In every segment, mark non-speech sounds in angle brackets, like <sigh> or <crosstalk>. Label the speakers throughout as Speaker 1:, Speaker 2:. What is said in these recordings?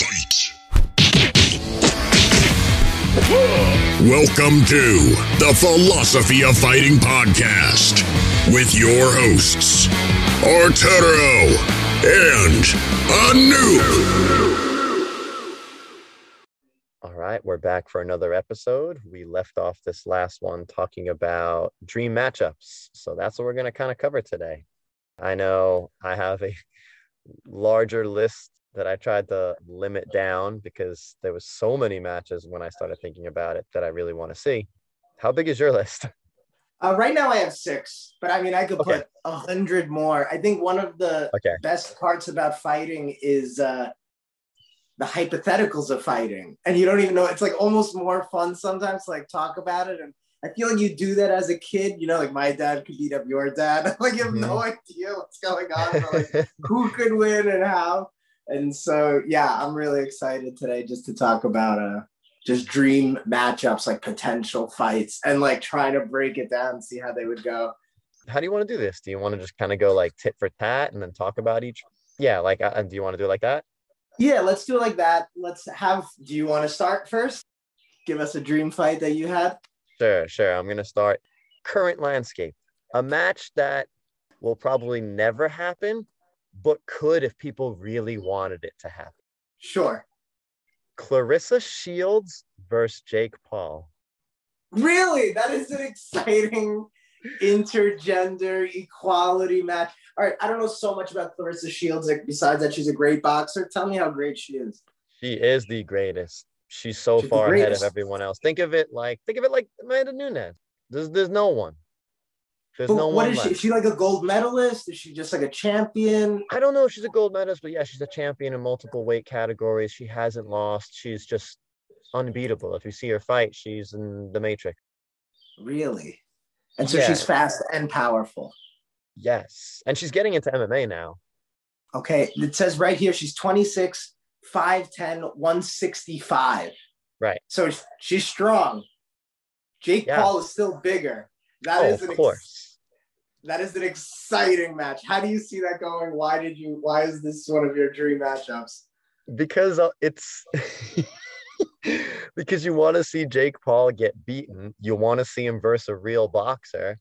Speaker 1: Fight! Welcome to the Philosophy of Fighting Podcast with your hosts, Arturo and Anoop.
Speaker 2: All right, we're back for another episode. We left off this last one talking about dream matchups. So that's what we're going to kind of cover today. I know I have a <laughs> larger list that I tried to limit down because there was so many matches when I started thinking about it that I really want to see. How big is your list? <laughs>
Speaker 3: Uh, right now, I have six, but I mean, I could
Speaker 2: Okay.
Speaker 3: put a hundred more. I think one of the
Speaker 2: Okay.
Speaker 3: best parts about fighting is uh, the hypotheticals of fighting, and you don't even know. It's like almost more fun sometimes to like talk about it, and I feel like you do that as a kid. You know, like my dad could beat up your dad. <laughs> like you have no idea what's going on, like <laughs> who could win and how. And so, yeah, I'm really excited today just to talk about uh just dream matchups, like potential fights, and like trying to break it down and see how they would go.
Speaker 2: How do you want to do this? Do you want to just kind of go like tit for tat and then talk about each? Yeah, like, uh, do you want to do it like that?
Speaker 3: Yeah, let's do it like that. Let's have. Do you want to start first? Give us a dream fight that you had.
Speaker 2: Sure, sure. I'm going to start current landscape. A match that will probably never happen, but could if people really wanted it to happen.
Speaker 3: Sure.
Speaker 2: Claressa Shields versus Jake Paul.
Speaker 3: Really, that is an exciting intergender equality match. All right, I don't know so much about Claressa Shields. Like, besides that, she's a great boxer. Tell me how great she is.
Speaker 2: She is the greatest. She's so
Speaker 3: She's
Speaker 2: far ahead of everyone else. Think of it like think of it like Amanda Nunes. There's there's no one. There's
Speaker 3: But
Speaker 2: no
Speaker 3: what
Speaker 2: one
Speaker 3: is she? Is she like a gold medalist? Is she just like a champion?
Speaker 2: I don't know if she's a gold medalist, but yeah, she's a champion in multiple weight categories. She hasn't lost. She's just unbeatable. If you see her fight, she's in the Matrix.
Speaker 3: Really? And so
Speaker 2: Yeah.
Speaker 3: she's fast and powerful.
Speaker 2: Yes. And she's getting into MMA now.
Speaker 3: Okay, it says right here she's 26, 5'10, 165.
Speaker 2: Right.
Speaker 3: So she's strong. Jake
Speaker 2: Yeah.
Speaker 3: Paul is still bigger. That
Speaker 2: oh,
Speaker 3: is
Speaker 2: of
Speaker 3: an ex-
Speaker 2: course.
Speaker 3: That is an exciting match. How do you see that going? Why did you why is this one of your dream matchups?
Speaker 2: because uh, it's <laughs> because you want to see Jake Paul get beaten. You want to see him versus a real boxer.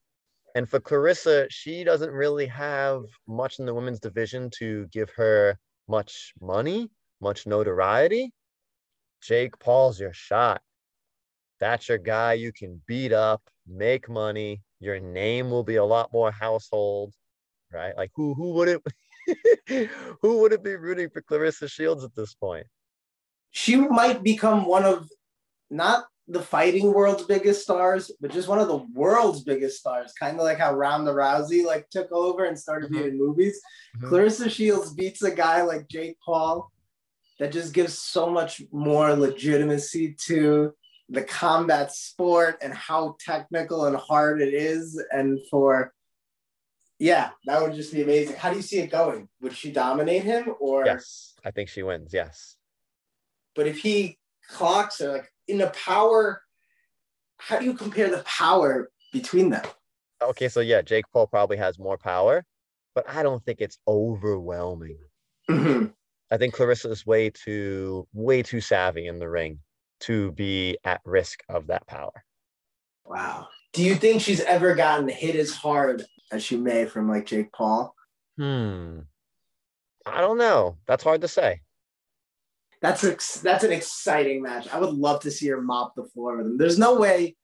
Speaker 2: And for Claressa, she doesn't really have much in the women's division to give her much money, much notoriety. Jake Paul's your shot. That's your guy you can beat up, make money. Your name will be a lot more household, right? Like who who would it <laughs> who would it be rooting for Claressa Shields at this point?
Speaker 3: She might become one of not the fighting world's biggest stars, but just one of the world's biggest stars. Kind of like how Ronda Rousey like took over and started
Speaker 2: Mhm.
Speaker 3: being in movies.
Speaker 2: Mhm.
Speaker 3: Claressa Shields beats a guy like Jake Paul that just gives so much more legitimacy to the combat sport and how technical and hard it is. And for, yeah, that would just be amazing. How do you see it going? Would she dominate him or,
Speaker 2: Yes, I think she wins. Yes.
Speaker 3: but if he clocks her, like in the power, how do you compare the power between them?
Speaker 2: Okay, so yeah, Jake Paul probably has more power, but I don't think it's overwhelming.
Speaker 3: Mhm.
Speaker 2: I think Claressa is way too way too savvy in the ring to be at risk of that power.
Speaker 3: Wow. Do you think she's ever gotten hit as hard as she may from like Jake Paul?
Speaker 2: Hmm. I don't know. That's hard to say.
Speaker 3: That's ex- that's an exciting match. I would love to see her mop the floor with him. There's no way.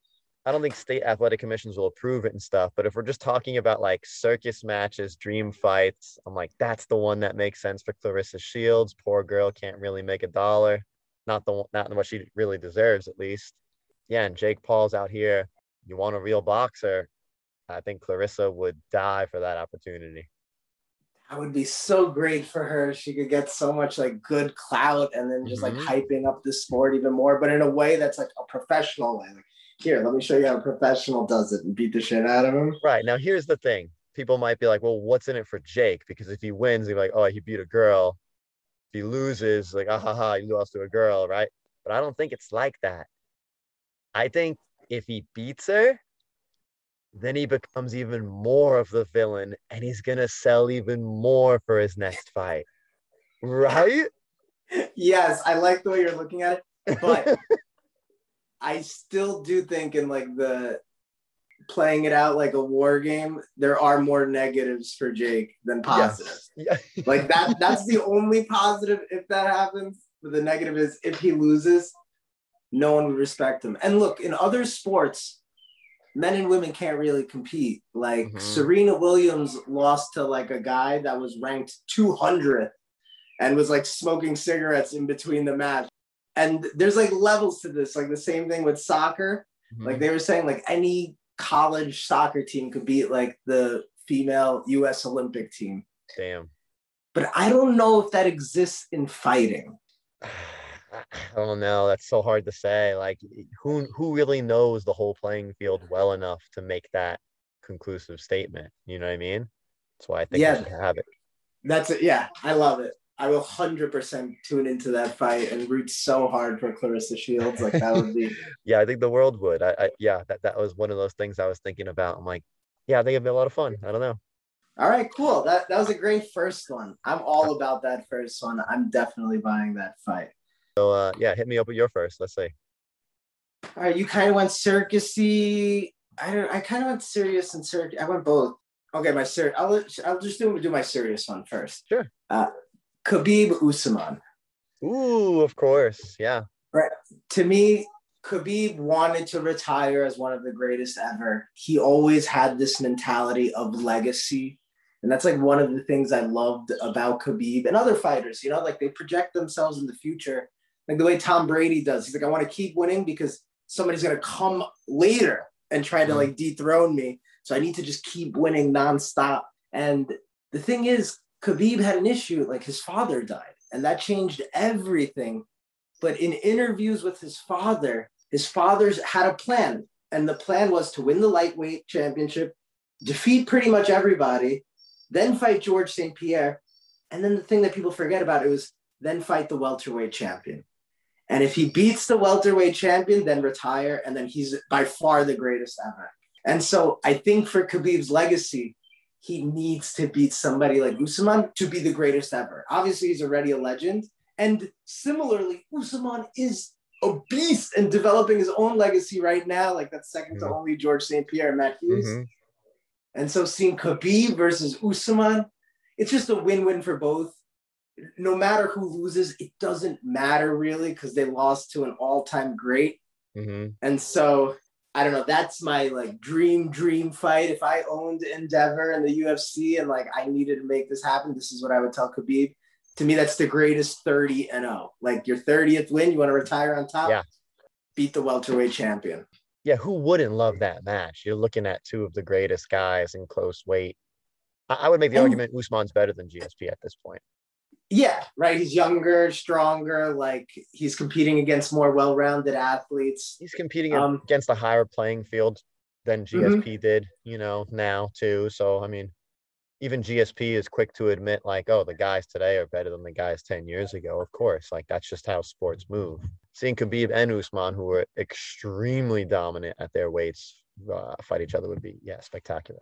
Speaker 2: I don't think state athletic commissions will approve it and stuff, but if we're just talking about like circus matches, dream fights, I'm like, that's the one that makes sense for Claressa Shields. Poor girl can't really make a dollar. Not the not what she really deserves, at least. Yeah, and Jake Paul's out here. You want a real boxer. I think Claressa would die for that opportunity.
Speaker 3: That would be so great for her. She could get so much like good clout and then just
Speaker 2: Mhm.
Speaker 3: like hyping up the sport even more, but in a way that's like a professional way. Like, here, let me show you how a professional does it and beat the shit out of him.
Speaker 2: Right. Now, here's the thing. People might be like, well, what's in it for Jake? Because if he wins, they're like, oh, he beat a girl. He loses, like, ah, ha, ha, you lost to a girl, right? But I don't think it's like that. I think if he beats her, then he becomes even more of the villain and he's going to sell even more for his next fight. Right?
Speaker 3: yes, I like the way you're looking at it, but <laughs> I still do think in like the playing it out like a war game, there are more negatives for Jake than positives.
Speaker 2: Yeah.
Speaker 3: Like that <laughs> that's the only positive if that happens. But the negative is if he loses, no one would respect him. And look, in other sports, men and women can't really compete. Like
Speaker 2: Mhm.
Speaker 3: Serena Williams lost to like a guy that was ranked 200th and was like smoking cigarettes in between the match. And there's like levels to this, like the same thing with soccer.
Speaker 2: Mm-hmm.
Speaker 3: Like they were saying, like any college soccer team could beat like the female US Olympic team.
Speaker 2: Damn.
Speaker 3: But I don't know if that exists in fighting. <sighs>
Speaker 2: I don't know. That's so hard to say. Like, who who really knows the whole playing field well enough to make that conclusive statement? You know what I mean? That's why I think
Speaker 3: Yeah.
Speaker 2: have it.
Speaker 3: That's it. Yeah, I love it. I will 100% tune into that fight and root so hard for Claressa Shields. Like that would be <laughs>
Speaker 2: Yeah, I think the world would. I, I yeah, that that was one of those things I was thinking about. I'm like, yeah, I think it'd be a lot of fun. I don't know.
Speaker 3: All right, cool. That that was a great first one. I'm all about that first one. I'm definitely buying that fight.
Speaker 2: So uh, yeah, hit me up with your first. Let's see.
Speaker 3: All right, you kind of went circusy. I don't. I kind of went serious and circus. I went both. Okay, my ser. I'll I'll just do do my serious one first.
Speaker 2: Sure.
Speaker 3: Uh, Khabib Usman.
Speaker 2: Ooh, of course. Yeah. Right.
Speaker 3: To me, Khabib wanted to retire as one of the greatest ever. He always had this mentality of legacy. And that's like one of the things I loved about Khabib and other fighters, you know, like they project themselves in the future, like the way Tom Brady does. He's like, I want to keep winning because somebody's going to come later and try to mm. like dethrone me. So I need to just keep winning nonstop. And the thing is, Khabib had an issue, like his father died, and that changed everything. But in interviews with his father, his father's had a plan, and the plan was to win the lightweight championship, defeat pretty much everybody, then fight George St. Pierre. And then the thing that people forget about it was then fight the welterweight champion. And if he beats the welterweight champion, then retire. And then he's by far the greatest ever. And so I think for Khabib's legacy, he needs to beat somebody like Usman to be the greatest ever. Obviously, he's already a legend. And similarly, Usman is a beast and developing his own legacy right now. Like that's second to only George St. Pierre and Matt Hughes.
Speaker 2: Mhm.
Speaker 3: And so seeing Khabib versus Usman, it's just a win-win for both. No matter who loses, it doesn't matter really because they lost to an all-time great.
Speaker 2: Mhm.
Speaker 3: And so I don't know. That's my like dream, dream fight. If I owned Endeavor and the UFC and like I needed to make this happen, this is what I would tell Khabib. To me, that's the greatest 30 and 0. Like your 30th win, you want to retire on top?
Speaker 2: Yeah.
Speaker 3: Beat the welterweight champion.
Speaker 2: Yeah, who wouldn't love that match? You're looking at two of the greatest guys in close weight. I, I would make the
Speaker 3: And-
Speaker 2: argument Usman's better than GSP at this point.
Speaker 3: Yeah, right. He's younger, stronger. Like he's competing against more well-rounded athletes.
Speaker 2: He's competing
Speaker 3: Um,
Speaker 2: against a higher playing field than. GSP did, you know, now too. So I mean, even GSP is quick to admit, like, oh, the guys today are better than the guys 10 years ago. Of course, like that's just how sports move. Seeing Khabib and Usman, who were extremely dominant at their weights, uh, fight each other would be, yeah, spectacular.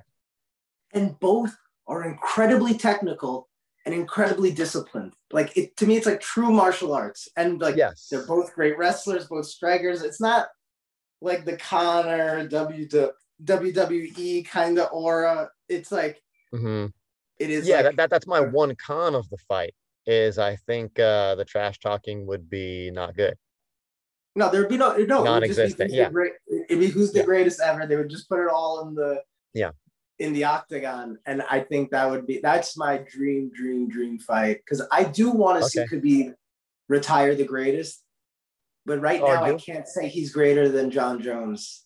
Speaker 3: and both are incredibly technical and incredibly disciplined. Like it to me, it's like true martial arts. And like
Speaker 2: Yes.
Speaker 3: they're both great wrestlers, both strikers. It's not like the Conor W WWE kind of aura. It's like
Speaker 2: hmm
Speaker 3: it is.
Speaker 2: Yeah,
Speaker 3: like,
Speaker 2: that, that, that's my one con of the fight is I think uh, the trash talking would be not good.
Speaker 3: no, there'd be no no it would just be
Speaker 2: Non-existent, yeah.
Speaker 3: great- It'd be who's the
Speaker 2: Yeah.
Speaker 3: greatest ever. They would just put it all in the
Speaker 2: Yeah.
Speaker 3: In the octagon, and I think that would be that's my dream, dream, dream fight because I do want to see
Speaker 2: Okay.
Speaker 3: Khabib retire the greatest, but right
Speaker 2: Oh,
Speaker 3: now I can't say he's greater than Jon Jones,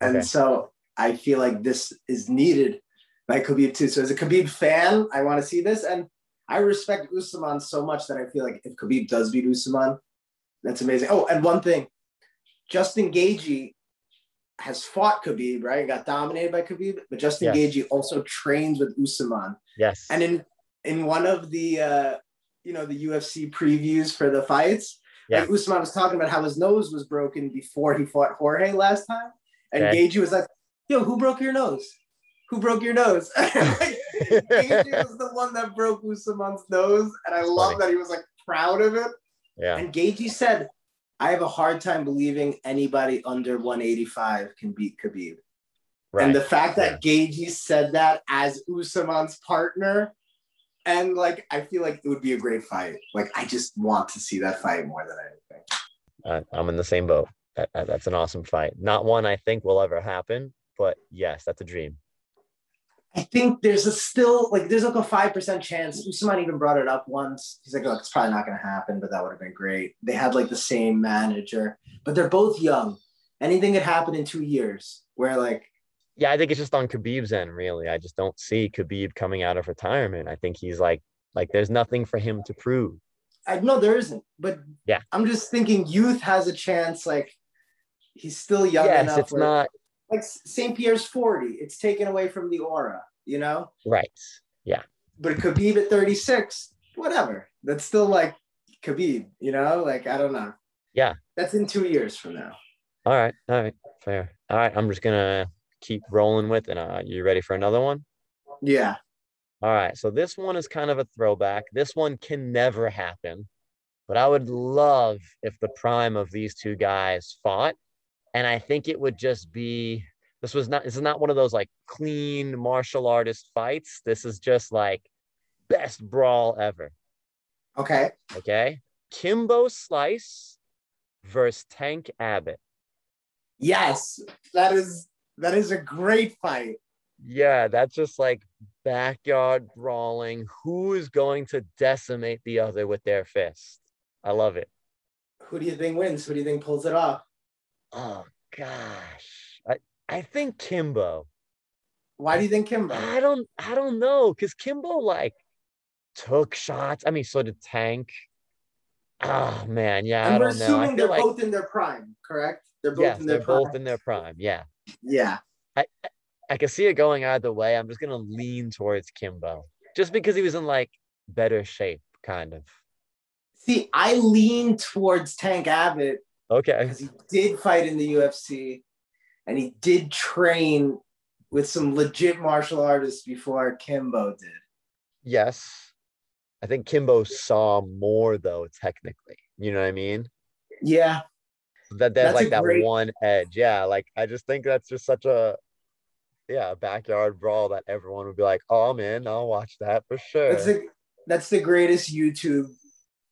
Speaker 3: and
Speaker 2: Okay.
Speaker 3: so I feel like this is needed by Khabib too. So as a Khabib fan, I want to see this, and I respect Usman so much that I feel like if Khabib does beat Usman, that's amazing. Oh, and one thing, Justin Gaethje has fought Khabib, right? Got dominated by Khabib, but Justin
Speaker 2: Yes.
Speaker 3: Gaethje also trains with Usman.
Speaker 2: Yes.
Speaker 3: And in in one of the uh, you know the UFC previews for the fights,
Speaker 2: Yeah.
Speaker 3: like Usman was talking about how his nose was broken before he fought Jorge last time, and
Speaker 2: Okay.
Speaker 3: Gaethje was like, "Yo, who broke your nose? Who broke your nose?" like, <laughs> Gaethje was the one that broke Usman's nose, and I love
Speaker 2: funny.
Speaker 3: that he was like proud of it.
Speaker 2: Yeah.
Speaker 3: And Gaethje said, I have a hard time believing anybody under 185 can beat Khabib.
Speaker 2: Right.
Speaker 3: And the fact that Gaethje said that as Usman's partner, and like I feel like it would be a great fight. Like I just want to see that fight more than anything.
Speaker 2: Uh, I'm in the same boat. That- that's an awesome fight. Not one I think will ever happen, but yes, that's a dream.
Speaker 3: I think there's a still like there's like a five percent chance. Usman even brought it up once. He's like, "Look, it's probably not going to happen, but that would have been great." They had like the same manager, but they're both young. Anything could happen in two years. Where like,
Speaker 2: Yeah, I think it's just on Khabib's end, really. I just don't see Khabib coming out of retirement. I think he's like, like there's nothing for him to prove.
Speaker 3: I know there isn't, but
Speaker 2: Yeah.
Speaker 3: I'm just thinking youth has a chance. Like, he's still young
Speaker 2: yes,
Speaker 3: enough.
Speaker 2: it's
Speaker 3: where-
Speaker 2: not
Speaker 3: like St. Pierre's 40. It's taken away from the aura, you know.
Speaker 2: right. Yeah.
Speaker 3: But Khabib at 36, whatever. That's still like Khabib, you know? Like, I don't know.
Speaker 2: Yeah.
Speaker 3: That's in two years from now.
Speaker 2: All right, all right, fair. All right, I'm just gonna keep rolling with it. Uh, you ready for another one?
Speaker 3: Yeah.
Speaker 2: All right, so this one is kind of a throwback. This one can never happen, but I would love if the prime of these two guys fought, and I think it would just be. This was not. This is not one of those like clean martial artist fights. This is just like best brawl ever.
Speaker 3: Okay.
Speaker 2: Okay, Kimbo Slice versus Tank Abbott.
Speaker 3: Yes. That is that is a great fight.
Speaker 2: Yeah, that's just like backyard brawling. Who is going to decimate the other with their fist? I love it.
Speaker 3: Who do you think wins? Who do you think pulls it off?
Speaker 2: Oh gosh. I, I think Kimbo.
Speaker 3: Why do you think Kimbo?
Speaker 2: I don't I don't know. Cause Kimbo like took shots. I mean, so did Tank. Oh man, yeah. I
Speaker 3: and we're
Speaker 2: don't know. I
Speaker 3: assuming they're
Speaker 2: like
Speaker 3: both in their prime, correct? They're both
Speaker 2: yes,
Speaker 3: in their
Speaker 2: they're
Speaker 3: prime.
Speaker 2: both in their prime. Yeah.
Speaker 3: Yeah.
Speaker 2: I I can see it going either way. I'm just gonna lean towards Kimbo. Just because he was in like better shape, kind of.
Speaker 3: See, I lean towards Tank Abbott
Speaker 2: Okay.
Speaker 3: because he did fight in the UFC and he did train with some legit martial artists before Kimbo did.
Speaker 2: Yes. I think Kimbo saw more though, technically. You know what I mean?
Speaker 3: Yeah.
Speaker 2: That there's
Speaker 3: That's
Speaker 2: like that
Speaker 3: great-
Speaker 2: one edge. Yeah. Like I just think that's just such a yeah, a backyard brawl that everyone would be like, Oh I'm in, I'll watch that for sure.
Speaker 3: That's the that's the greatest YouTube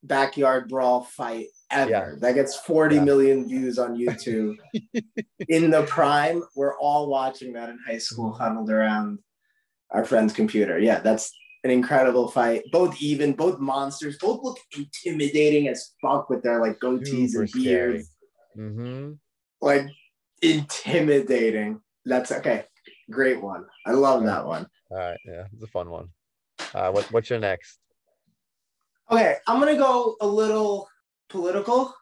Speaker 3: backyard brawl fight ever.
Speaker 2: Yeah.
Speaker 3: That gets forty
Speaker 2: Yeah.
Speaker 3: million views on YouTube. <laughs> in the prime, we're all watching that in high school, huddled around our friend's computer. Yeah, that's an incredible fight. Both even, both monsters, both look intimidating as fuck with their like goatees
Speaker 2: Super
Speaker 3: and beards.
Speaker 2: mm-hmm.
Speaker 3: Like intimidating. That's okay. Great one. I love that one.
Speaker 2: All right, yeah, it's a fun one. Uh what what's your next?
Speaker 3: Okay, I'm gonna go a little political.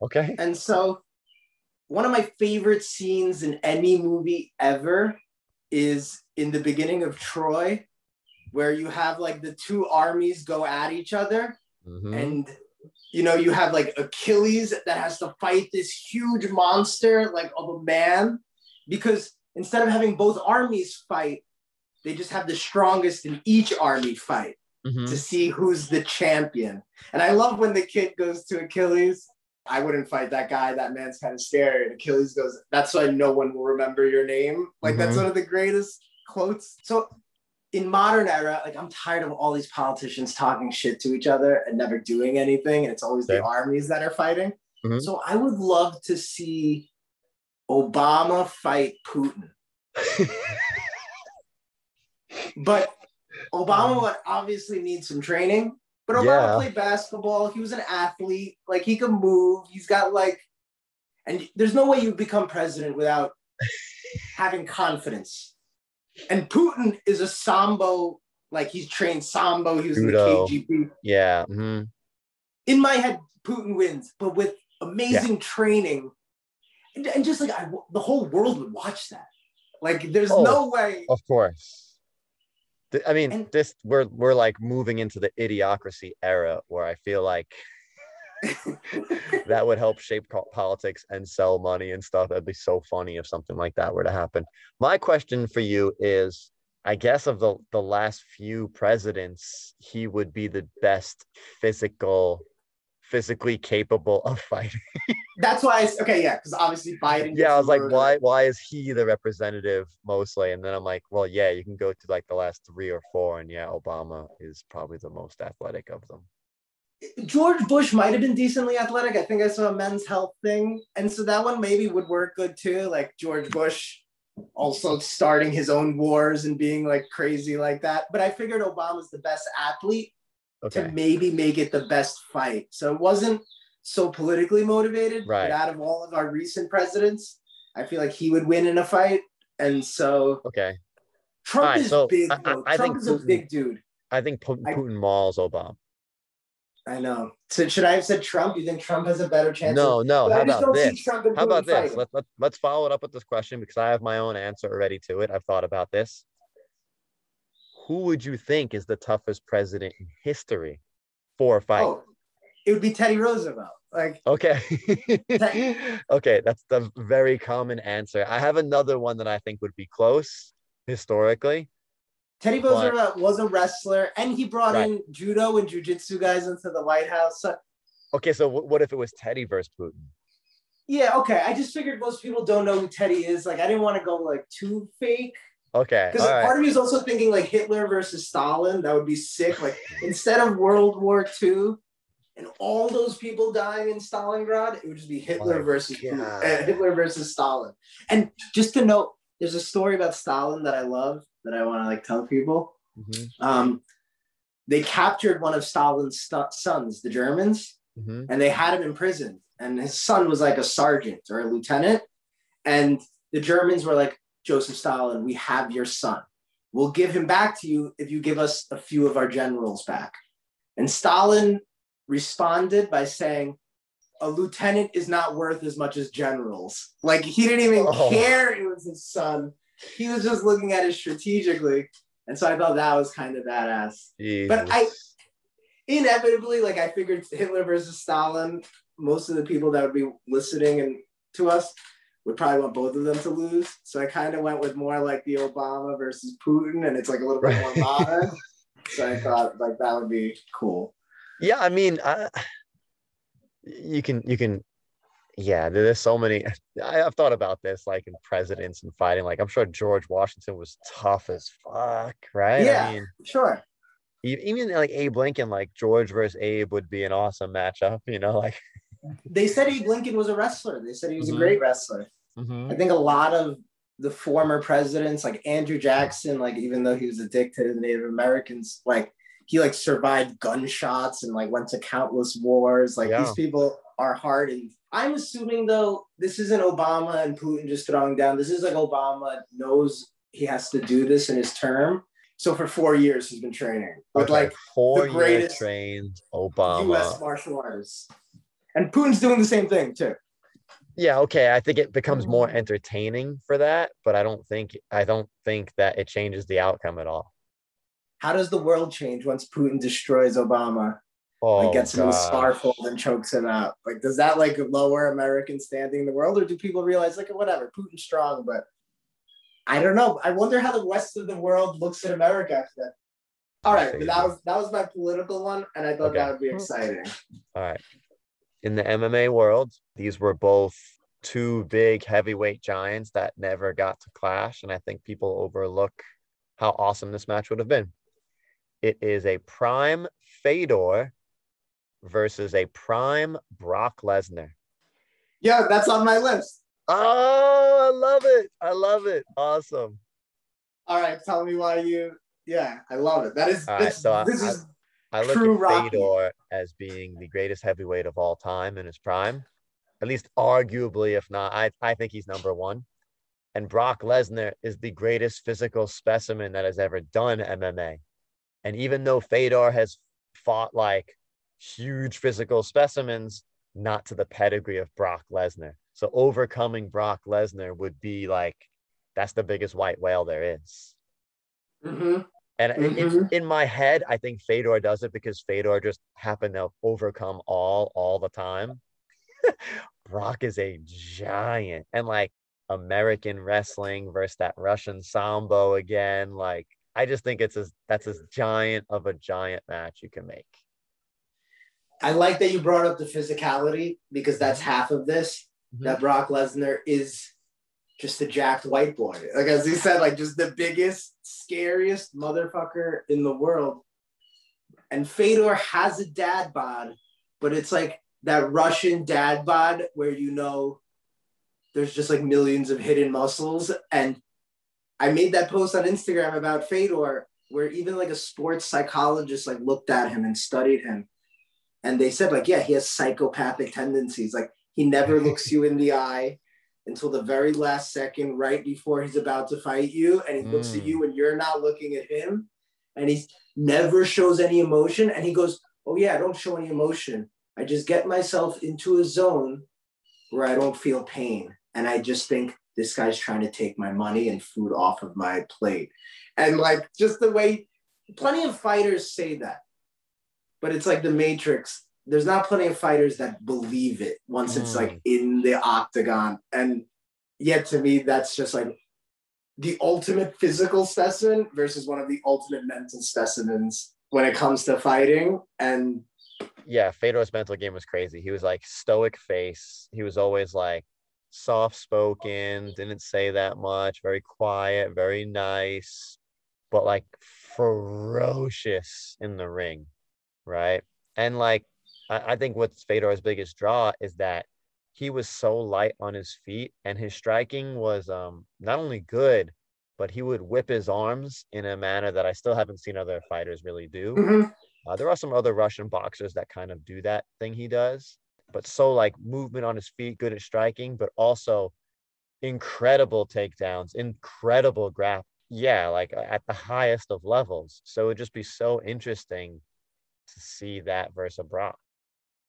Speaker 2: Okay.
Speaker 3: And so, one of my favorite scenes in any movie ever is in the beginning of Troy, where you have like the two armies go at each other,
Speaker 2: Mhm.
Speaker 3: and you know, you have like Achilles that has to fight this huge monster, like of a man, because instead of having both armies fight, they just have the strongest in each army fight
Speaker 2: Mhm.
Speaker 3: to see who's the champion. And I love when the kid goes to Achilles. I wouldn't fight that guy. That man's kind of scary. And Achilles goes, That's why no one will remember your name. Like, that's
Speaker 2: Mhm.
Speaker 3: one of the greatest quotes. So, in modern era, like, I'm tired of all these politicians talking shit to each other and never doing anything. And it's always the armies that are fighting.
Speaker 2: Mhm.
Speaker 3: So, I would love to see Obama fight Putin. <laughs> But Obama would obviously need some training. But Obama
Speaker 2: Yeah.
Speaker 3: played basketball. He was an athlete. Like he can move. He's got like, and there's no way you become president without <laughs> having confidence. And Putin is a sambo. Like he's trained sambo. He was
Speaker 2: Judo.
Speaker 3: in the KGB.
Speaker 2: yeah. mhm.
Speaker 3: In my head, Putin wins, but with amazing training, and, and just like I, the whole world would watch that. Like there's
Speaker 2: Oh.
Speaker 3: no way.
Speaker 2: Of course. I mean,
Speaker 3: And-
Speaker 2: this we're we're like moving into the idiocracy era where I feel like that would help shape politics and sell money and stuff. That'd be so funny if something like that were to happen. My question for you is I guess of the the last few presidents, he would be the best physical physically capable of fighting. <laughs>
Speaker 3: That's why. I, okay, yeah, because obviously Biden.
Speaker 2: yeah, I was like, why why is he the representative mostly? And then I'm like, well, yeah, you can go to like the last three or four, and yeah, Obama is probably the most athletic of them.
Speaker 3: George Bush might have been decently athletic. I think I saw a men's health thing, and so that one maybe would work good too. Like George Bush also starting his own wars and being like crazy like that. But I figured Obama's the best athlete
Speaker 2: Okay.
Speaker 3: to maybe make it the best fight. So it wasn't so politically motivated.
Speaker 2: Right.
Speaker 3: But out of all of our recent presidents, I feel like he would win in a fight. And so
Speaker 2: Okay.
Speaker 3: Trump
Speaker 2: Alright,
Speaker 3: is
Speaker 2: so
Speaker 3: big.
Speaker 2: I- I-
Speaker 3: though.
Speaker 2: I
Speaker 3: Trump
Speaker 2: think
Speaker 3: is a
Speaker 2: Putin-
Speaker 3: big dude.
Speaker 2: I think Pu-
Speaker 3: I-
Speaker 2: Putin mauls Obama.
Speaker 3: I know. So should I have said Trump? You think Trump has a better chance?
Speaker 2: No, no. How about
Speaker 3: don't see
Speaker 2: this? How about this? Let, let, let's follow it up with this question because I have my own answer already to it. I've thought about this. Who would you think is the toughest president in history for a fight?
Speaker 3: Oh, it would be Teddy Roosevelt. Like
Speaker 2: Okay. <laughs> Okay, that's the very common answer. I have another one that I think would be close historically.
Speaker 3: Teddy Roosevelt was a wrestler, and he brought
Speaker 2: Right.
Speaker 3: in judo and jujitsu guys into the White House. So,
Speaker 2: Okay, so wh- what if it was Teddy versus Putin?
Speaker 3: yeah, okay. I just figured most people don't know who Teddy is. Like, I didn't want to go like too fake
Speaker 2: Okay,
Speaker 3: because
Speaker 2: right.
Speaker 3: part of me is also thinking like Hitler versus Stalin. That would be sick. Like instead of World War II and all those people dying in Stalingrad, it would just be Hitler versus uh, Hitler versus Stalin. And just to note, there's a story about Stalin that I love that I want to like tell people.
Speaker 2: Mhm,
Speaker 3: um, they captured one of Stalin's stu- sons, the Germans,
Speaker 2: mhm.
Speaker 3: and they had him in prison. And his son was like a sergeant or a lieutenant. And the Germans were like, Joseph Stalin, we have your son. We'll give him back to you if you give us a few of our generals back. And Stalin responded by saying, a lieutenant is not worth as much as generals. Like he didn't even
Speaker 2: Oh.
Speaker 3: care it was his son. He was just looking at it strategically. And so I thought that was kind of badass. But I- Inevitably, like I figured Hitler versus Stalin, most of the people that would be listening and to us would probably want both of them to lose. So I kind of went with more like the Obama versus Putin, and it's like a little bit more <laughs> modern. so I thought like that would be cool.
Speaker 2: Yeah, I mean, I, you can you can yeah, there's so many <laughs> I, I've thought about this like in presidents and fighting. Like I'm sure George Washington was tough as fuck, right?
Speaker 3: Yeah.
Speaker 2: I mean,
Speaker 3: Sure.
Speaker 2: even like Abe Lincoln, like George versus Abe would be an awesome matchup, you know, <laughs> like
Speaker 3: They said Abe Lincoln was a wrestler. They said he was
Speaker 2: Mhm.
Speaker 3: a great wrestler.
Speaker 2: Mhm.
Speaker 3: I think a lot of the former presidents, like Andrew Jackson, like even though he was a dick to the Native Americans, like he like survived gunshots and like went to countless wars. Like
Speaker 2: Yeah.
Speaker 3: these people are hardened. I'm assuming though this isn't Obama and Putin just throwing down. This is like Obama knows he has to do this in his term. So for four years he's been training with
Speaker 2: Okay,
Speaker 3: like
Speaker 2: four
Speaker 3: the
Speaker 2: years
Speaker 3: greatest
Speaker 2: trained
Speaker 3: U.S. Martial artists. And Putin's doing the same thing too.
Speaker 2: Yeah, okay. I think it becomes more
Speaker 3: Mm.
Speaker 2: entertaining for that, but I don't think I don't think that it changes the outcome at all.
Speaker 3: How does the world change once Putin destroys Obama?
Speaker 2: Oh,
Speaker 3: like gets him in the
Speaker 2: gosh.
Speaker 3: scarf hold and chokes him out. Like, does that like lower American standing in the world, or do people realize like whatever, Putin's strong, but I don't know. I wonder how the rest of the world looks at America after that. All right, but that was that was my political one, and I thought
Speaker 2: Okay.
Speaker 3: that would be exciting.
Speaker 2: All right. In the MMA world, these were both two big heavyweight giants that never got to clash. And I think people overlook how awesome this match would have been. It is a prime Fedor versus a prime Brock Lesnar.
Speaker 3: Yeah, that's on my list.
Speaker 2: Oh, I love it. I love it. Awesome.
Speaker 3: All right, tell me why you. Yeah, I love it. That is
Speaker 2: All right,
Speaker 3: this,
Speaker 2: so
Speaker 3: this
Speaker 2: I-
Speaker 3: is
Speaker 2: I look
Speaker 3: True
Speaker 2: at
Speaker 3: Rocky.
Speaker 2: Fedor as being the greatest heavyweight of all time in his prime, at least arguably, if not, I, I think he's number one. And Brock Lesnar is the greatest physical specimen that has ever done MMA. And even though Fedor has fought like huge physical specimens, not to the pedigree of Brock Lesnar. So overcoming Brock Lesnar would be like, that's the biggest white whale there is.
Speaker 3: Mhm.
Speaker 2: And
Speaker 3: Mhm.
Speaker 2: in my head, I think Fedor does it because Fedor just happened to overcome all all the time. <laughs> Brock is a giant, and like American wrestling versus that Russian sambo again. Like I just think it's as that's as giant of a giant match you can make.
Speaker 3: I like that you brought up the physicality because that's half of this.
Speaker 2: Mhm.
Speaker 3: That Brock Lesnar is just a jacked white boy. Like as he said, like just the biggest, scariest motherfucker in the world. And Fedor has a dad bod, but it's like that Russian dad bod where you know there's just like millions of hidden muscles. And I made that post on Instagram about Fedor, where even like a sports psychologist like looked at him and studied him. And they said, like, yeah, he has psychopathic tendencies. Like he never looks you in the eye until the very last second, right before he's about to fight you. And he looks at
Speaker 2: Mm.
Speaker 3: you and you're not looking at him. And he never shows any emotion. And he goes, Oh, yeah, I don't show any emotion. I just get myself into a zone where I don't feel pain. And I just think this guy's trying to take my money and food off of my plate. And like just the way plenty of fighters say that, but it's like the Matrix. There's not plenty of fighters that believe it once it's
Speaker 2: Mm.
Speaker 3: like in the octagon. And yet to me, that's just like the ultimate physical specimen versus one of the ultimate mental specimens when it comes to fighting. And
Speaker 2: yeah, Fedor's mental game was crazy. He was like stoic face. He was always like soft spoken, didn't say that much, very quiet, very nice, but like ferocious in the ring, right? And like, I, I think what's Fedor's biggest draw is that he was so light on his feet and his striking was um not only good, but he would whip his arms in a manner that I still haven't seen other fighters really do.
Speaker 3: Mhm.
Speaker 2: Uh, there are some other Russian boxers that kind of do that thing he does, but so like movement on his feet, good at striking, but also incredible takedowns, incredible grab. Yeah, like at the highest of levels. So it'd just be so interesting to see that versus Brock.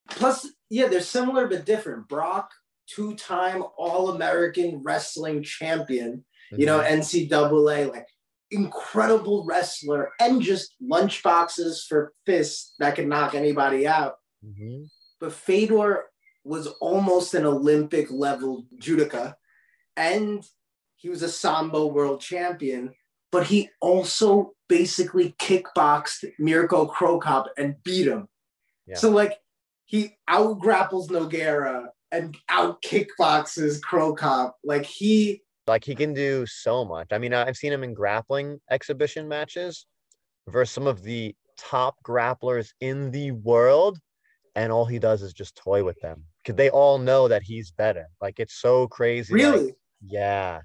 Speaker 3: Plus, yeah, they're similar but different. Brock, two time All American wrestling champion, you know, NCAA, like incredible wrestler, and just lunchboxes for fists that can knock anybody out.
Speaker 2: Mhm.
Speaker 3: But Fedor was almost an Olympic level judoka, and he was a Sambo world champion. But he also basically kickboxed Mirko Cro Cop and beat him.
Speaker 2: Yeah.
Speaker 3: So like he out grapples Nogueira and out kickboxes Cro Cop. Like he
Speaker 2: like he can do so much. I mean, I've seen him in grappling exhibition matches versus some of the top grapplers in the world, and all he does is just toy with them because they all know that he's better. Like it's so crazy. like,
Speaker 3: really
Speaker 2: yeah.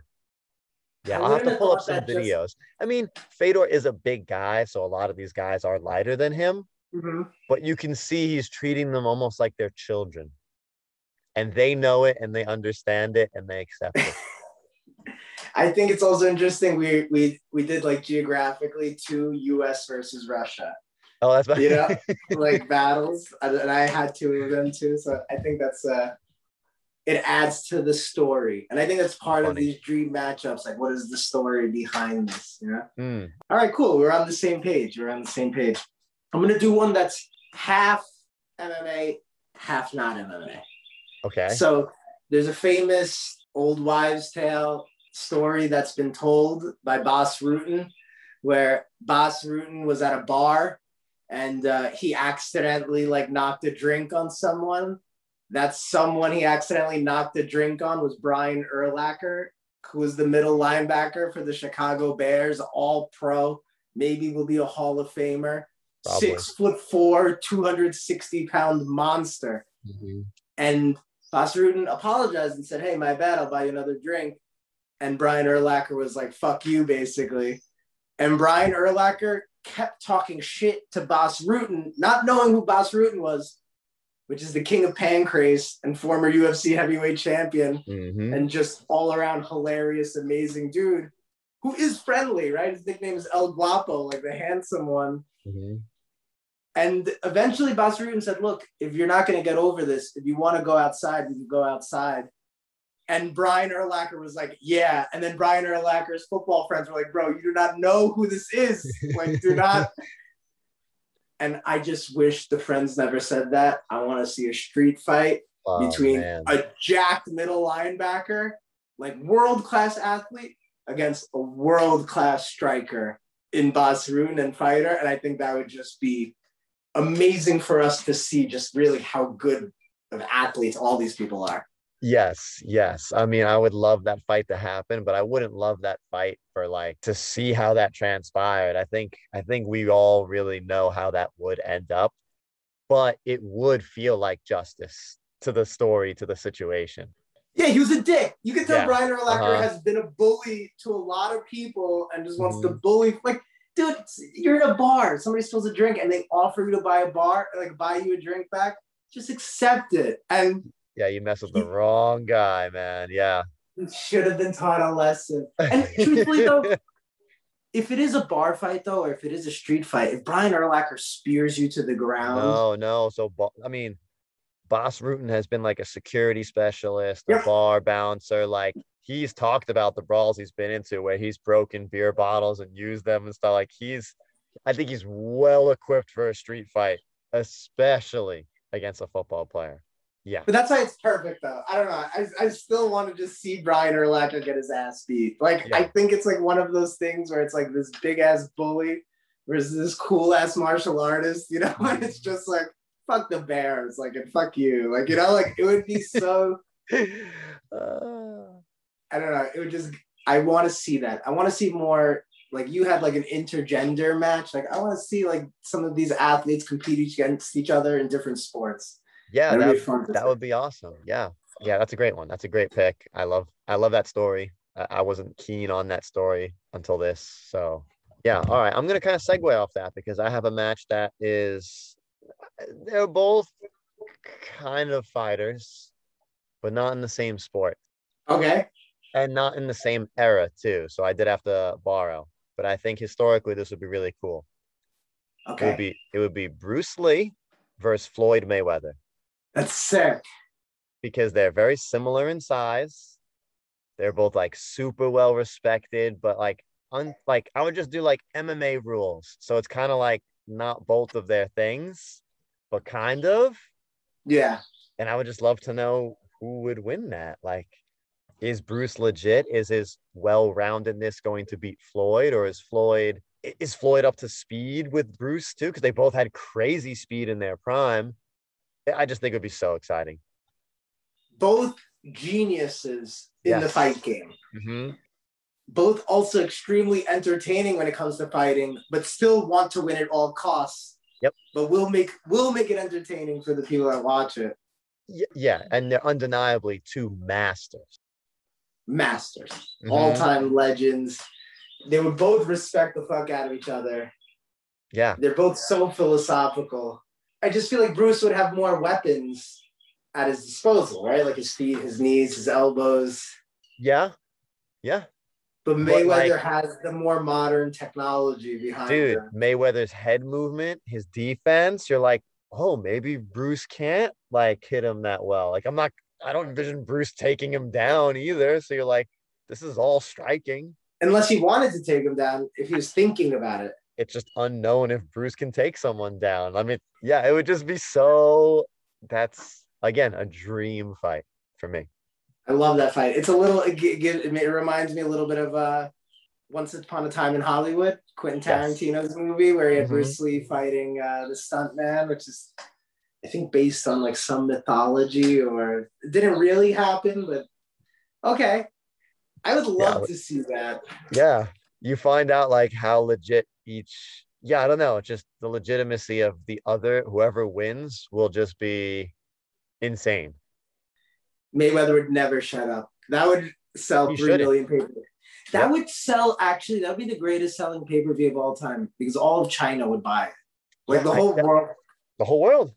Speaker 2: Yeah,
Speaker 3: I
Speaker 2: I'll have to pull up some
Speaker 3: that just-
Speaker 2: videos. I mean, Fedor is a big guy, so a lot of these guys are lighter than him,
Speaker 3: Mhm.
Speaker 2: but you can see he's treating them almost like they're children. And they know it and they understand it and they accept it. <laughs>
Speaker 3: I think it's also interesting. We we we did like geographically two U.S. versus Russia,
Speaker 2: Oh, that's
Speaker 3: you know, <laughs> like battles, and I had two of them too. So I think that's uh, it adds to the story, and I think that's part of these dream matchups. Like, what is the story behind this? You know.
Speaker 2: Mm,
Speaker 3: All right, cool. We're on the same page. We're on the same page. I'm gonna do one that's half MMA, half not MMA.
Speaker 2: okay.
Speaker 3: So there's a famous old wives' tale story that's been told by Bas Rutten, where Bas Rutten was at a bar and uh, he accidentally like knocked a drink on someone. That someone he accidentally knocked a drink on was Brian Urlacher, who was the middle linebacker for the Chicago Bears, all pro, maybe will be a Hall of Famer.
Speaker 2: Probably.
Speaker 3: Six foot four, 260 pound monster.
Speaker 2: Mhm.
Speaker 3: And apologized and said, Hey, my bad, I'll buy you another drink. And Brian Urlacher was like, Fuck you, basically. And Brian Urlacher kept talking shit to Bas Rutten, not knowing who Bas Rutten was, which is the king of pancrase and former UFC heavyweight champion,
Speaker 2: Mhm.
Speaker 3: and just all around hilarious, amazing dude who is friendly, right? His nickname is El Guapo, like the handsome one.
Speaker 2: Mhm.
Speaker 3: And eventually, Bas Rutten said, Look, if you're not going to get over this, if you want to go outside, we can go outside. And Brian Urlacher was like, Yeah. And then Brian Urlacher's football friends were like, Bro, you do not know who this is. Like, do not. <laughs> And I just wish the friends never said that. I want to see a street fight
Speaker 2: Oh,
Speaker 3: between
Speaker 2: man.
Speaker 3: a jacked middle linebacker, like world class athlete, against a world class striker in Bas Rutten and fighter. And I think that would just be amazing for us to see just really how good of athletes all these people are.
Speaker 2: Yes, yes. I mean, I would love that fight to happen, but I wouldn't love that fight for like to see how that transpired. I think I think we all really know how that would end up, but it would feel like justice to the story, to the situation.
Speaker 3: Yeah, he was a dick. You can tell
Speaker 2: Yeah.
Speaker 3: Brian Urlacher
Speaker 2: Uh-huh.
Speaker 3: has been a bully to a lot of people and just wants to
Speaker 2: Mhm.
Speaker 3: bully. Like, dude, you're in a bar. Somebody spills a drink and they offer you to buy a bar, like buy you a drink back. Just accept it. And
Speaker 2: Yeah, you mess with the wrong guy, man. Yeah.
Speaker 3: should have been taught a lesson. And <laughs> truthfully, though, if it is a bar fight, though, or if it is a street fight, if Brian Urlacher spears you to the ground,
Speaker 2: No, no. So, I mean, Bas Rutten has been like a security specialist, a bar bouncer. Like he's talked about the brawls he's been into where he's broken beer bottles and used them and stuff. Like he's, I think he's well equipped for a street fight, especially against a football player. Yeah.
Speaker 3: But that's why it's perfect, though. I don't know. I, I still want to just see Brian Urlacher get his ass beat. Like,
Speaker 2: Yeah.
Speaker 3: I think it's like one of those things where it's like this big ass bully versus this cool ass martial artist, you know? And <laughs> mm-hmm. it's just like, fuck the Bears, like, and fuck you. Like, you know, like it would be so, <laughs>
Speaker 2: Uh,
Speaker 3: I don't know. It would just, I want to see that. I want to see more. Like you had like an intergender match. Like I want to see like some of these athletes compete against each other in different sports.
Speaker 2: yeah, that,
Speaker 3: be fun.
Speaker 2: that would be awesome. Yeah. Yeah, that's a great one. That's a great pick. I love I love that story. I, I wasn't keen on that story until this. So yeah, all right. I'm gonna kind of segue off that because I have a match that is they're both kind of fighters, but not in the same sport
Speaker 3: Okay.
Speaker 2: and not in the same era too. So I did have to borrow. But I think historically this would be really cool. It
Speaker 3: Okay.
Speaker 2: would be it would be Bruce Lee versus Floyd Mayweather.
Speaker 3: That's sick.
Speaker 2: because they're very similar in size. They're both like super well respected, but like un like I would just do like MMA rules. So it's kind of like not both of their things, but kind of.
Speaker 3: Yeah.
Speaker 2: And I would just love to know who would win that. Like, is Bruce legit? Is his well-roundedness going to beat Floyd, or is Floyd is Floyd up to speed with Bruce too? Because they both had crazy speed in their prime. I just think it would be so exciting.
Speaker 3: both geniuses in the fight game.
Speaker 2: Mm-hmm.
Speaker 3: Both also extremely entertaining when it comes to fighting, but still want to win at all costs.
Speaker 2: Yep.
Speaker 3: But we'll make we'll make it entertaining for the people that watch it.
Speaker 2: Y- yeah, and they're undeniably two masters.
Speaker 3: Masters,
Speaker 2: Mhm.
Speaker 3: all-time legends. They would both respect the fuck out of each other.
Speaker 2: Yeah,
Speaker 3: They're both so philosophical. I just feel like Bruce would have more weapons at his disposal, right? Like his feet, his knees, his elbows.
Speaker 2: yeah, yeah,
Speaker 3: But Mayweather
Speaker 2: like-
Speaker 3: has the more modern technology behind
Speaker 2: dude.
Speaker 3: him.
Speaker 2: Mayweather's head movement, his defense. You're like, oh, maybe Bruce can't like hit him that well. Like, I'm not. I don't envision Bruce taking him down either. So you're like, this is all striking.
Speaker 3: Unless he wanted to take him down, if he was thinking about it.
Speaker 2: It's just unknown if Bruce can take someone down. I mean, yeah, it would just be so. That's again a dream fight for me.
Speaker 3: I love that fight. It's a little. It, gi- it reminds me a little bit of uh, Once Upon a Time in Hollywood, Quentin
Speaker 2: Yes.
Speaker 3: Tarantino's movie, where he had
Speaker 2: Mhm.
Speaker 3: Bruce Lee fighting uh, the stuntman, which is, I think, based on like some mythology, or it didn't really happen, but okay. I would love
Speaker 2: Yeah.
Speaker 3: to see that.
Speaker 2: yeah you find out like how legit each yeah i don't know just the legitimacy of the other whoever wins will just be insane
Speaker 3: Mayweather would never shut up. That would sell
Speaker 2: He
Speaker 3: three
Speaker 2: shouldn't.
Speaker 3: million pay per view. That
Speaker 2: Yep.
Speaker 3: would sell actually. That would be the greatest selling pay per view of all time because all of China would buy it. Like the
Speaker 2: Yeah, I-
Speaker 3: whole world.
Speaker 2: the whole world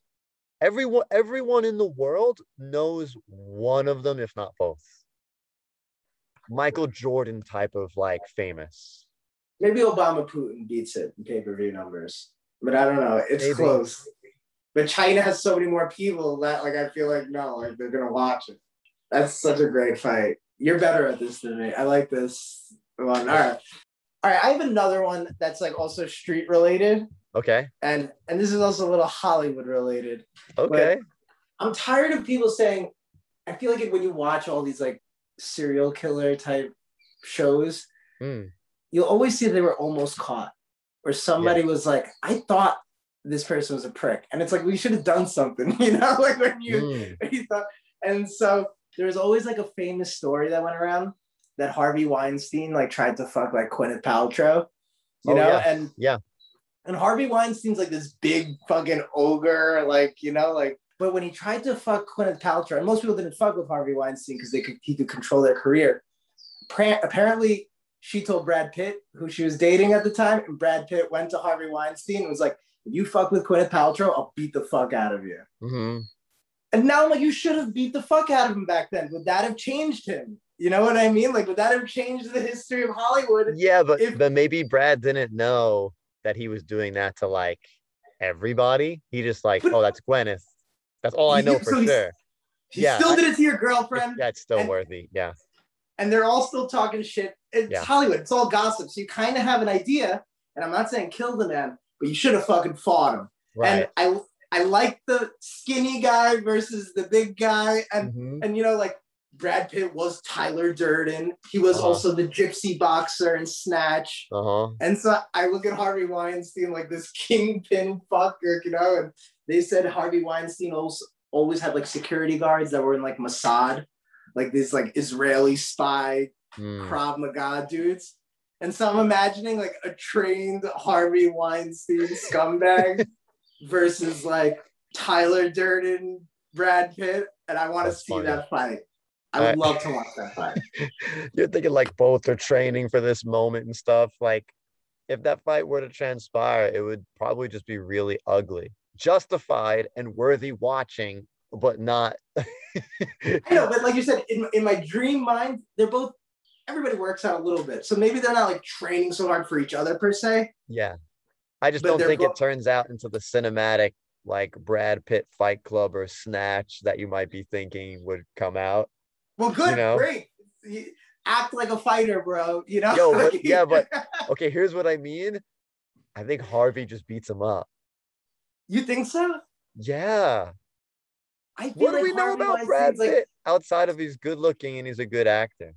Speaker 2: everyone everyone in the world knows one of them if not both michael jordan type of like famous
Speaker 3: Maybe Obama Putin beats it in pay per view numbers, but I don't know. It's
Speaker 2: Maybe.
Speaker 3: close. But China has so many more people that like I feel like no, like they're gonna watch it. That's such a great fight. You're better at this than me. I like this one. All right. All right. I have another one that's like also street related.
Speaker 2: okay
Speaker 3: And and this is also a little Hollywood related.
Speaker 2: okay
Speaker 3: I'm tired of people saying, I feel like when you watch all these like serial killer type shows,
Speaker 2: Hmm.
Speaker 3: you'll always see they were almost caught. Or somebody was like, I thought this person was a prick. And it's like we should have done something, <laughs> you know, like when you,
Speaker 2: Mm. <laughs>
Speaker 3: when you thought. And so there's always like a famous story that went around that Harvey Weinstein like tried to fuck like Gwyneth Paltrow, you
Speaker 2: Oh,
Speaker 3: know,
Speaker 2: yeah.
Speaker 3: and
Speaker 2: Yeah.
Speaker 3: and Harvey Weinstein's like this big fucking ogre, like you know, like. But when he tried to fuck Gwyneth Paltrow, and most people didn't fuck with Harvey Weinstein because they could he could control their career. Pra- apparently, she told Brad Pitt, who she was dating at the time, and Brad Pitt went to Harvey Weinstein and was like, "If you fuck with Gwyneth Paltrow, I'll beat the fuck out of you."
Speaker 2: hmm
Speaker 3: And now I'm like, you should have beat the fuck out of him back then. Would that have changed him? You know what I mean? Like, would that have changed the history of Hollywood?
Speaker 2: Yeah, but
Speaker 3: If-
Speaker 2: but maybe Brad didn't know that he was doing that to like everybody. He just like,
Speaker 3: But-
Speaker 2: oh, that's Gwyneth. That's all I know for
Speaker 3: so
Speaker 2: sure.
Speaker 3: He
Speaker 2: Yeah,
Speaker 3: still
Speaker 2: I-
Speaker 3: did it to your girlfriend,
Speaker 2: Yeah, it's still
Speaker 3: and-
Speaker 2: worthy. Yeah.
Speaker 3: and they're all still talking shit. It's
Speaker 2: Yeah.
Speaker 3: Hollywood. It's all gossip. So you kind of have an idea. And I'm not saying kill the man, but you should have fucking fought him.
Speaker 2: Right.
Speaker 3: And I I like the skinny guy versus the big guy. And
Speaker 2: Mhm.
Speaker 3: and you know, like Brad Pitt was Tyler Durden. He was
Speaker 2: Uh-huh.
Speaker 3: also the gypsy boxer in Snatch.
Speaker 2: Uh-huh.
Speaker 3: And so I look at Harvey Weinstein like this <laughs> kingpin fucker, you know, and they said Harvey Weinstein also always had like security guards that were in like Mossad, like these like Israeli spy
Speaker 2: Mm.
Speaker 3: Krav Maga dudes. And so I'm imagining like a trained Harvey Weinstein scumbag <laughs> versus like Tyler Durden, Brad Pitt, and I want to see
Speaker 2: funny.
Speaker 3: that fight. I would
Speaker 2: Uh,
Speaker 3: love to watch that fight. <laughs>
Speaker 2: You're thinking like both are training for this moment and stuff. Like, if that fight were to transpire, it would probably just be really ugly, justified and worthy watching, but not. <laughs>
Speaker 3: I know, but like you said, in, in my dream mind, they're both everybody works out a little bit. So maybe they're not like training so hard for each other per se.
Speaker 2: Yeah. I just
Speaker 3: But
Speaker 2: don't think it turns out into the cinematic like Brad Pitt Fight Club or Snatch that you might be thinking would come out.
Speaker 3: Well, good,
Speaker 2: You know?
Speaker 3: great. Act like a fighter, bro. You know?
Speaker 2: Yo, <laughs> but- yeah, but- <laughs> Okay, here's what I mean. I think Harvey just beats him up.
Speaker 3: you think so?
Speaker 2: Yeah.
Speaker 3: I
Speaker 2: What do
Speaker 3: like
Speaker 2: we know
Speaker 3: Harvey
Speaker 2: about Brad
Speaker 3: Weinstein's, like,
Speaker 2: Pitt outside of he's good looking and he's a good actor?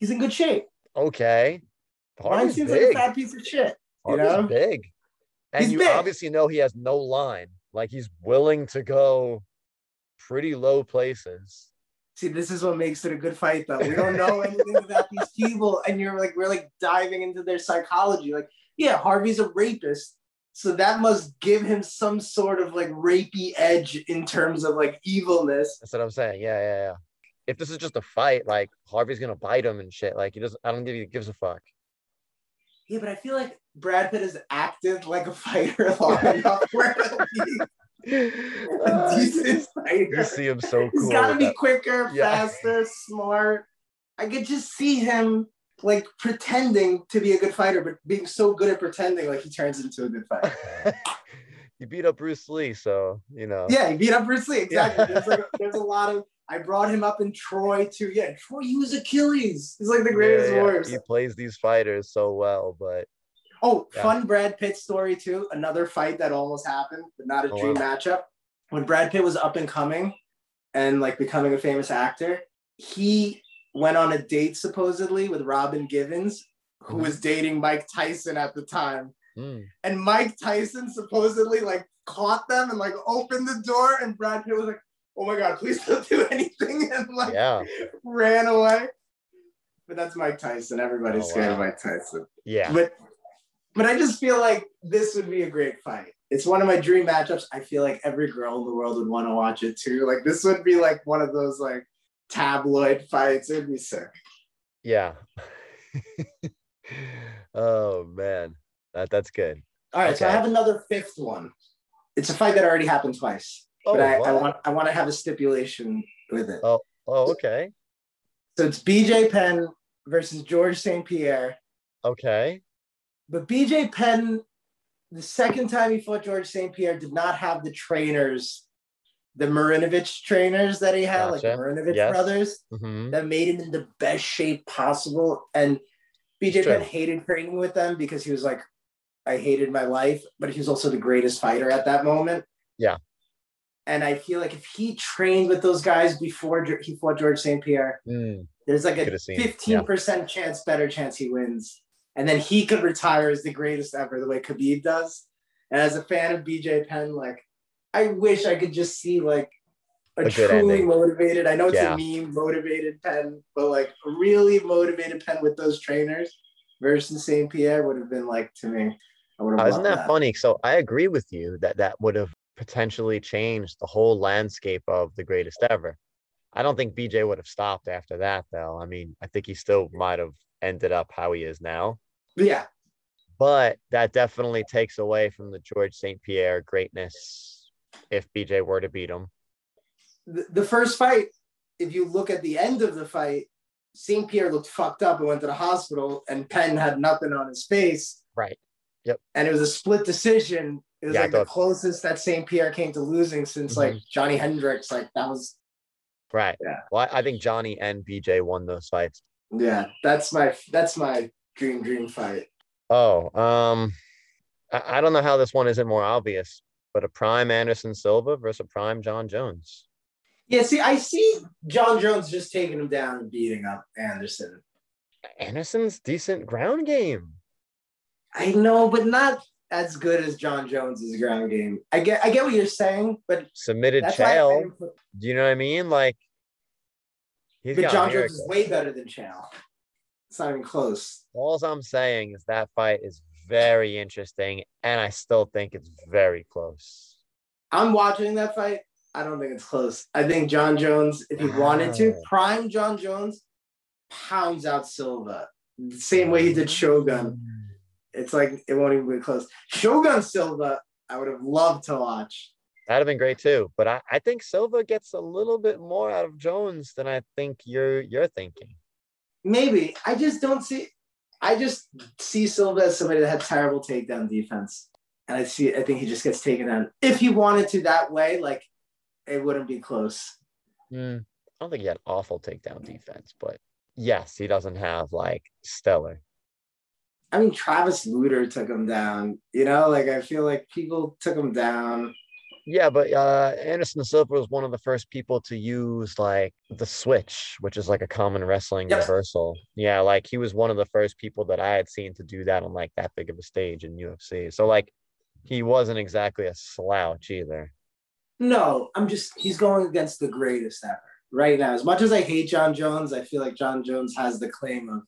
Speaker 3: He's in good shape.
Speaker 2: Okay. Harvey's
Speaker 3: Weinstein's like a fat piece of shit. You
Speaker 2: Harvey's
Speaker 3: know?
Speaker 2: big. And
Speaker 3: He's
Speaker 2: you
Speaker 3: big.
Speaker 2: obviously know he has no line. Like he's willing to go pretty low places.
Speaker 3: See, this is what makes it a good fight, though. We don't know anything about <laughs> these people, and you're like, we're like diving into their psychology. Like, yeah, Harvey's a rapist, so that must give him some sort of like rapey edge in terms of like evilness.
Speaker 2: That's what I'm saying. Yeah, yeah, yeah. If this is just a fight, like Harvey's gonna bite him and shit. Like he doesn't. I don't give he gives a fuck.
Speaker 3: Yeah, but I feel like Brad Pitt has acted like a fighter <laughs> long <laughs> enough where <laughs> a decent
Speaker 2: you see him so—he's
Speaker 3: got to be
Speaker 2: that-
Speaker 3: quicker,
Speaker 2: Yeah.
Speaker 3: faster, smart. I could just see him like pretending to be a good fighter, but being so good at pretending, like he turns into a good fighter.
Speaker 2: you beat up Bruce Lee, so you know.
Speaker 3: Yeah, he beat up Bruce Lee. Exactly.
Speaker 2: Yeah.
Speaker 3: There's, like, there's a lot of. I brought him up in Troy too. Yeah, Troy he was Achilles. He's like the greatest
Speaker 2: Yeah, yeah.
Speaker 3: warriors.
Speaker 2: He plays these fighters so well, but
Speaker 3: Oh,
Speaker 2: Yeah.
Speaker 3: fun Brad Pitt story too. Another fight that almost happened, but not a
Speaker 2: Oh,
Speaker 3: dream
Speaker 2: wow.
Speaker 3: matchup. When Brad Pitt was up and coming and like becoming a famous actor, he went on a date supposedly with Robin Givens, who
Speaker 2: Mhm.
Speaker 3: was dating Mike Tyson at the time.
Speaker 2: mm,
Speaker 3: And Mike Tyson supposedly like caught them and like opened the door, and Brad Pitt was like, "Oh my god, please don't do <laughs> anything," and like
Speaker 2: yeah,
Speaker 3: ran away. But that's Mike Tyson. Everybody's
Speaker 2: Oh,
Speaker 3: scared of. Mike Tyson.
Speaker 2: yeah.
Speaker 3: But but I just feel like this would be a great fight. It's one of my dream matchups. I feel like every girl in the world would want to watch it too. Like this would be like one of those like tabloid fights. It'd be sick.
Speaker 2: Yeah. <laughs> oh man, that that's good.
Speaker 3: All right, so I have another fifth one. It's a fight that already happened twice,
Speaker 2: Oh,
Speaker 3: but I, I want I want to have a stipulation with it.
Speaker 2: Oh, oh, okay,
Speaker 3: So it's BJ Penn versus George St. Pierre.
Speaker 2: okay.
Speaker 3: But BJ Penn, the second time he fought George St. Pierre, did not have the trainers, the Marinovich trainers that he had, like the Marinovich
Speaker 2: Yes.
Speaker 3: brothers,
Speaker 2: hmm
Speaker 3: that made him in the best shape possible. And BJ. Penn hated training with them because he was like, I hated my life, but he was also the greatest fighter at that moment.
Speaker 2: Yeah.
Speaker 3: And I feel like if he trained with those guys before he fought George St. Pierre,
Speaker 2: Mm,
Speaker 3: there's like a 15% chance, better chance he wins. And then he could retire as the greatest ever, the way Khabib does. And as a fan of BJ Penn, like I wish I could just see like a,
Speaker 2: A
Speaker 3: truly motivated. I know it's
Speaker 2: Yeah.
Speaker 3: a meme motivated Penn, but like a really motivated Penn with those trainers versus St. Pierre would have been like to me. I would
Speaker 2: Uh, isn't that, funny? So I agree with you that that would have potentially changed the whole landscape of the greatest ever. I don't think BJ would have stopped after that, though. I mean, I think he still might have ended up how he is now,
Speaker 3: Yeah,
Speaker 2: but that definitely takes away from the George St. Pierre greatness if BJ were to beat him.
Speaker 3: the, the first fight, if you look at the end of the fight, St. Pierre looked fucked up and went to the hospital, and Penn had nothing on his face.
Speaker 2: Right. Yep.
Speaker 3: And it was a split decision. It was
Speaker 2: Yeah,
Speaker 3: like the closest that St. Pierre came to losing since like Johnny Hendricks. Like that was,
Speaker 2: Right.
Speaker 3: Yeah.
Speaker 2: Well, I I think Johnny and BJ won those fights.
Speaker 3: yeah, that's my that's my dream dream fight.
Speaker 2: Oh, um, I, I don't know how this one isn't more obvious, but a prime Anderson Silva versus a prime Jon Jones.
Speaker 3: Yeah, see, I see Jon Jones just taking him down and beating up Anderson.
Speaker 2: Anderson's decent ground game.
Speaker 3: I know, but not as good as Jon Jones's ground game. I get I get what you're saying, but
Speaker 2: Submitted Chael. Do you know what I mean? Like, he's
Speaker 3: But Jon
Speaker 2: miracles.
Speaker 3: Jones is way better than Chow. It's not even close.
Speaker 2: All I'm saying is that fight is very interesting, and I still think it's very close.
Speaker 3: I'm watching that fight. I don't think it's close. I think Jon Jones, if he wanted to, prime Jon Jones pounds out Silva. The same way he did Shogun. It's like it won't even be close. Shogun Silva, I would have loved to watch.
Speaker 2: That'd have been great too. But I, I think Silva gets a little bit more out of Jones than I think you're you're thinking.
Speaker 3: Maybe. I just don't see I just see Silva as somebody that had terrible takedown defense. And I see I think he just gets taken down. If he wanted to that way, like it wouldn't be close.
Speaker 2: Mm, I don't think he had awful takedown defense, but yes, he doesn't have like stellar.
Speaker 3: I mean, Travis Lutter took him down. You know, like I feel like people took him down.
Speaker 2: Yeah, but uh, Anderson Silva was one of the first people to use like the switch, which is like a common wrestling reversal. Yeah, like he was one of the first people that I had seen to do that on like that big of a stage in UFC. So like he wasn't exactly a slouch either.
Speaker 3: No, I'm just he's going against the greatest ever right now. As much as I hate Jon Jones, I feel like Jon Jones has the claim of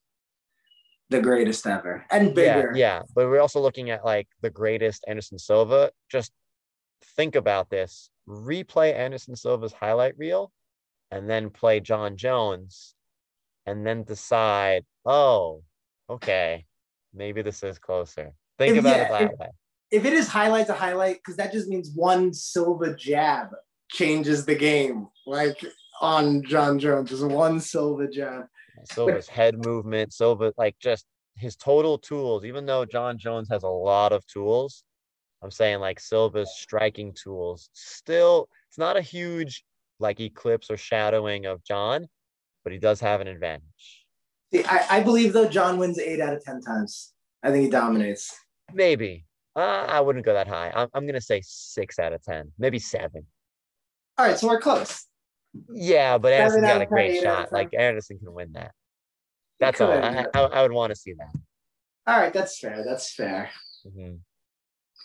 Speaker 3: the greatest ever and bigger.
Speaker 2: Yeah, yeah. But we're also looking at like the greatest Anderson Silva. Just think about this. Replay Anderson Silva's highlight reel and then play Jon Jones and then decide, oh, okay, maybe this is closer. Think
Speaker 3: If-
Speaker 2: about
Speaker 3: yeah,
Speaker 2: it that
Speaker 3: if-
Speaker 2: way.
Speaker 3: If it is highlight to highlight, because that just means one Silva jab changes the game. Like on Jon Jones, just one Silva jab.
Speaker 2: Silva's <laughs> head movement, Silva, like just his total tools, even though Jon Jones has a lot of tools, I'm saying like Silva's striking tools still, it's not a huge like eclipse or shadowing of Jon, but he does have an advantage.
Speaker 3: See, I, I believe though Jon wins eight out of ten times. I think he dominates.
Speaker 2: Maybe. Uh, I wouldn't go that high. I'm, I'm going to say six out of 10, maybe seven.
Speaker 3: All right, so we're close.
Speaker 2: Yeah, but Anderson got a great shot. Like Anderson can win that. That's all. I. I, I would want to see that.
Speaker 3: All right, that's fair. That's fair.
Speaker 2: Mhm.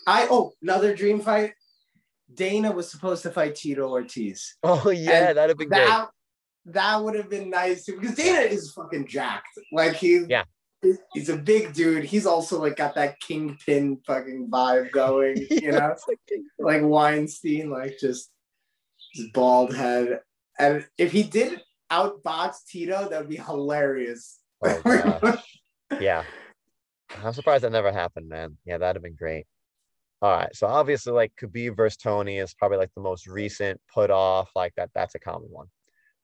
Speaker 3: I oh another dream fight. Dana was supposed to fight Tito Ortiz.
Speaker 2: Oh, yeah,
Speaker 3: And
Speaker 2: that'd have been great.
Speaker 3: That that would have been nice too, because Dana is fucking jacked. Like he
Speaker 2: Yeah.
Speaker 3: he's a big dude. He's also like got that kingpin fucking vibe going, <laughs> you know,
Speaker 2: like-
Speaker 3: like Weinstein, like just his bald head. And if he did outbox Tito, that would be hilarious.
Speaker 2: Oh, <laughs> yeah. I'm surprised that never happened, man. Yeah, that'd have been great. All right. So obviously, like Khabib versus Tony is probably like the most recent put off. Like that, that's a common one.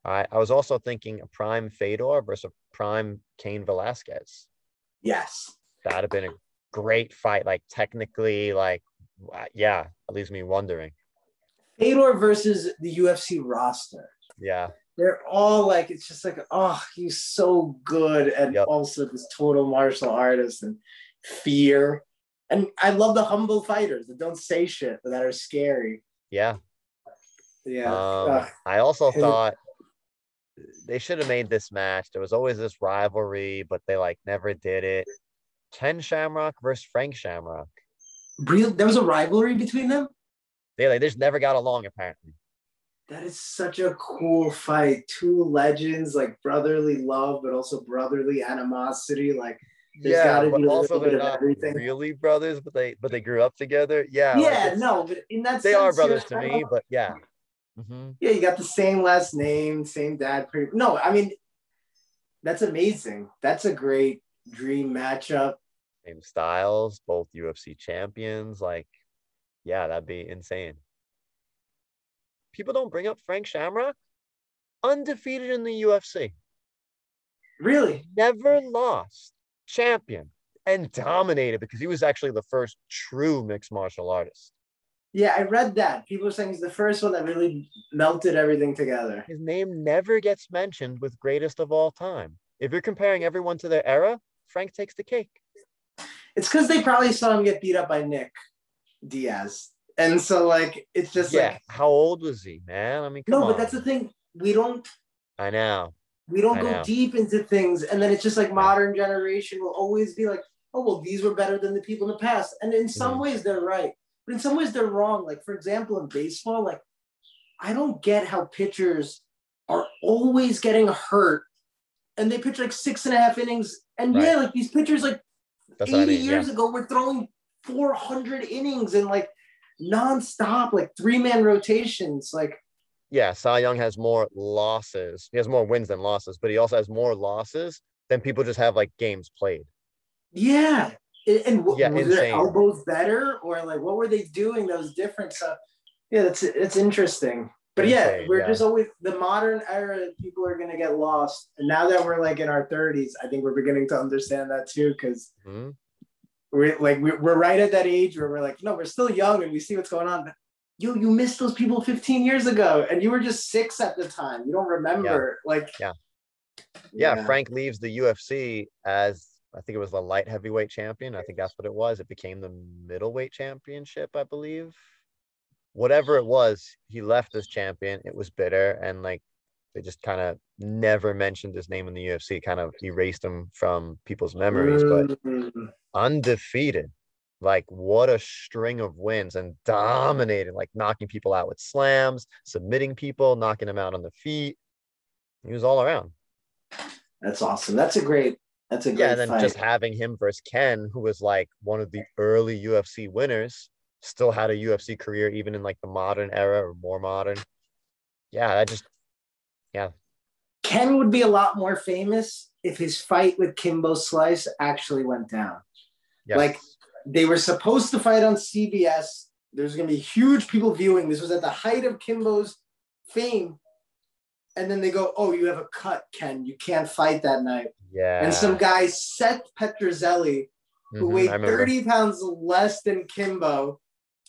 Speaker 2: All right. I was also thinking a prime Fedor versus a prime Cain Velasquez.
Speaker 3: yes.
Speaker 2: That'd have been a great fight. Like technically, like yeah, it leaves me wondering.
Speaker 3: Fedor versus the UFC roster.
Speaker 2: Yeah.
Speaker 3: they're all like it's just like oh he's so good and
Speaker 2: Yep.
Speaker 3: also this total martial artist and fear and i love the humble fighters that don't say shit but that are scary
Speaker 2: Yeah.
Speaker 3: yeah
Speaker 2: Um. I also thought they should have made this match. There was always this rivalry, but they like never did it. Ken Shamrock versus Frank Shamrock.
Speaker 3: real there was a rivalry between them.
Speaker 2: They like they just never got along apparently.
Speaker 3: That is such a cool fight. Two legends, like brotherly love, but also brotherly animosity. Like there's
Speaker 2: yeah,
Speaker 3: gotta
Speaker 2: but
Speaker 3: be a
Speaker 2: also
Speaker 3: bit of everything.
Speaker 2: really brothers, but they but they grew up together. Yeah,
Speaker 3: yeah,
Speaker 2: it's-
Speaker 3: no, but in that
Speaker 2: they
Speaker 3: sense,
Speaker 2: are brothers to me. But yeah, Mhm.
Speaker 3: Yeah, you got the same last name, same dad. pretty- No, I mean, that's amazing. That's a great dream matchup.
Speaker 2: same styles, both UFC champions. Like, yeah, that'd be insane. People don't bring up Frank Shamrock, undefeated in the UFC,
Speaker 3: Really?
Speaker 2: never lost, champion, and dominated because he was actually the first true mixed martial artist.
Speaker 3: Yeah, I read that. People are saying he's the first one that really melted everything together.
Speaker 2: His name never gets mentioned with greatest of all time. If you're comparing everyone to their era, Frank takes the cake.
Speaker 3: It's because they probably saw him get beat up by Nick Diaz. And so, like, it's just
Speaker 2: yeah,
Speaker 3: like,
Speaker 2: how old was he, man? I mean,
Speaker 3: no,
Speaker 2: on.
Speaker 3: but that's the thing. We don't
Speaker 2: I know.
Speaker 3: we don't
Speaker 2: I
Speaker 3: go
Speaker 2: know.
Speaker 3: deep into things and then it's just like modern generation will always be like oh well these were better than the people in the past and in some
Speaker 2: Mhm.
Speaker 3: ways they're right but in some ways they're wrong like for example in baseball like i don't get how pitchers are always getting hurt and they pitch like six and a half innings and yeah like these pitchers like
Speaker 2: That's
Speaker 3: 80
Speaker 2: I mean.
Speaker 3: years
Speaker 2: yeah.
Speaker 3: ago were throwing 400 innings and like nonstop like three-man rotations like
Speaker 2: yeah, Cy Young has more losses. He has more wins than losses, but he also has more losses than people just have like games played.
Speaker 3: Yeah. And, and
Speaker 2: Yeah,
Speaker 3: was their
Speaker 2: insane.
Speaker 3: elbows better or like what were they doing that was different? So yeah, that's it's interesting. But yeah, we're
Speaker 2: yeah.
Speaker 3: just always the modern era. People are gonna get lost, and now that we're like in our thirties, I think we're beginning to understand that too. Because
Speaker 2: Mhm.
Speaker 3: We're like we're, we're right at that age where we're like, no, we're still young and we see what's going on. But you you missed those people 15 years ago, and you were just six at the time. You don't remember. Like
Speaker 2: Yeah. Yeah, Frank leaves the UFC as I think it was the light heavyweight champion. I think that's what it was. It became the middleweight championship, I believe. Whatever it was, he left as champion. It was bitter, and like they just kind of never mentioned his name in the UFC, kind of erased him from people's memories. But
Speaker 3: Mm.
Speaker 2: Undefeated. Like what a string of wins and dominating, like knocking people out with slams, submitting people, knocking them out on the feet. He was all around.
Speaker 3: that's awesome. That's a great. That's a great
Speaker 2: Yeah, and then
Speaker 3: fight.
Speaker 2: just having him versus Ken, who was like one of the early UFC winners, still had a UFC career even in like the modern era or more modern. Yeah, that just yeah.
Speaker 3: Ken would be a lot more famous if his fight with Kimbo Slice actually went down.
Speaker 2: Yes.
Speaker 3: Like, They were supposed to fight on CBS. There's going to be huge people viewing. This was at the height of Kimbo's fame. And then they go, Oh, you have a cut, Ken. You can't fight that night.
Speaker 2: yeah.
Speaker 3: And some guy, Seth Petruzelli, who
Speaker 2: Mhm,
Speaker 3: weighed 30 pounds less than Kimbo,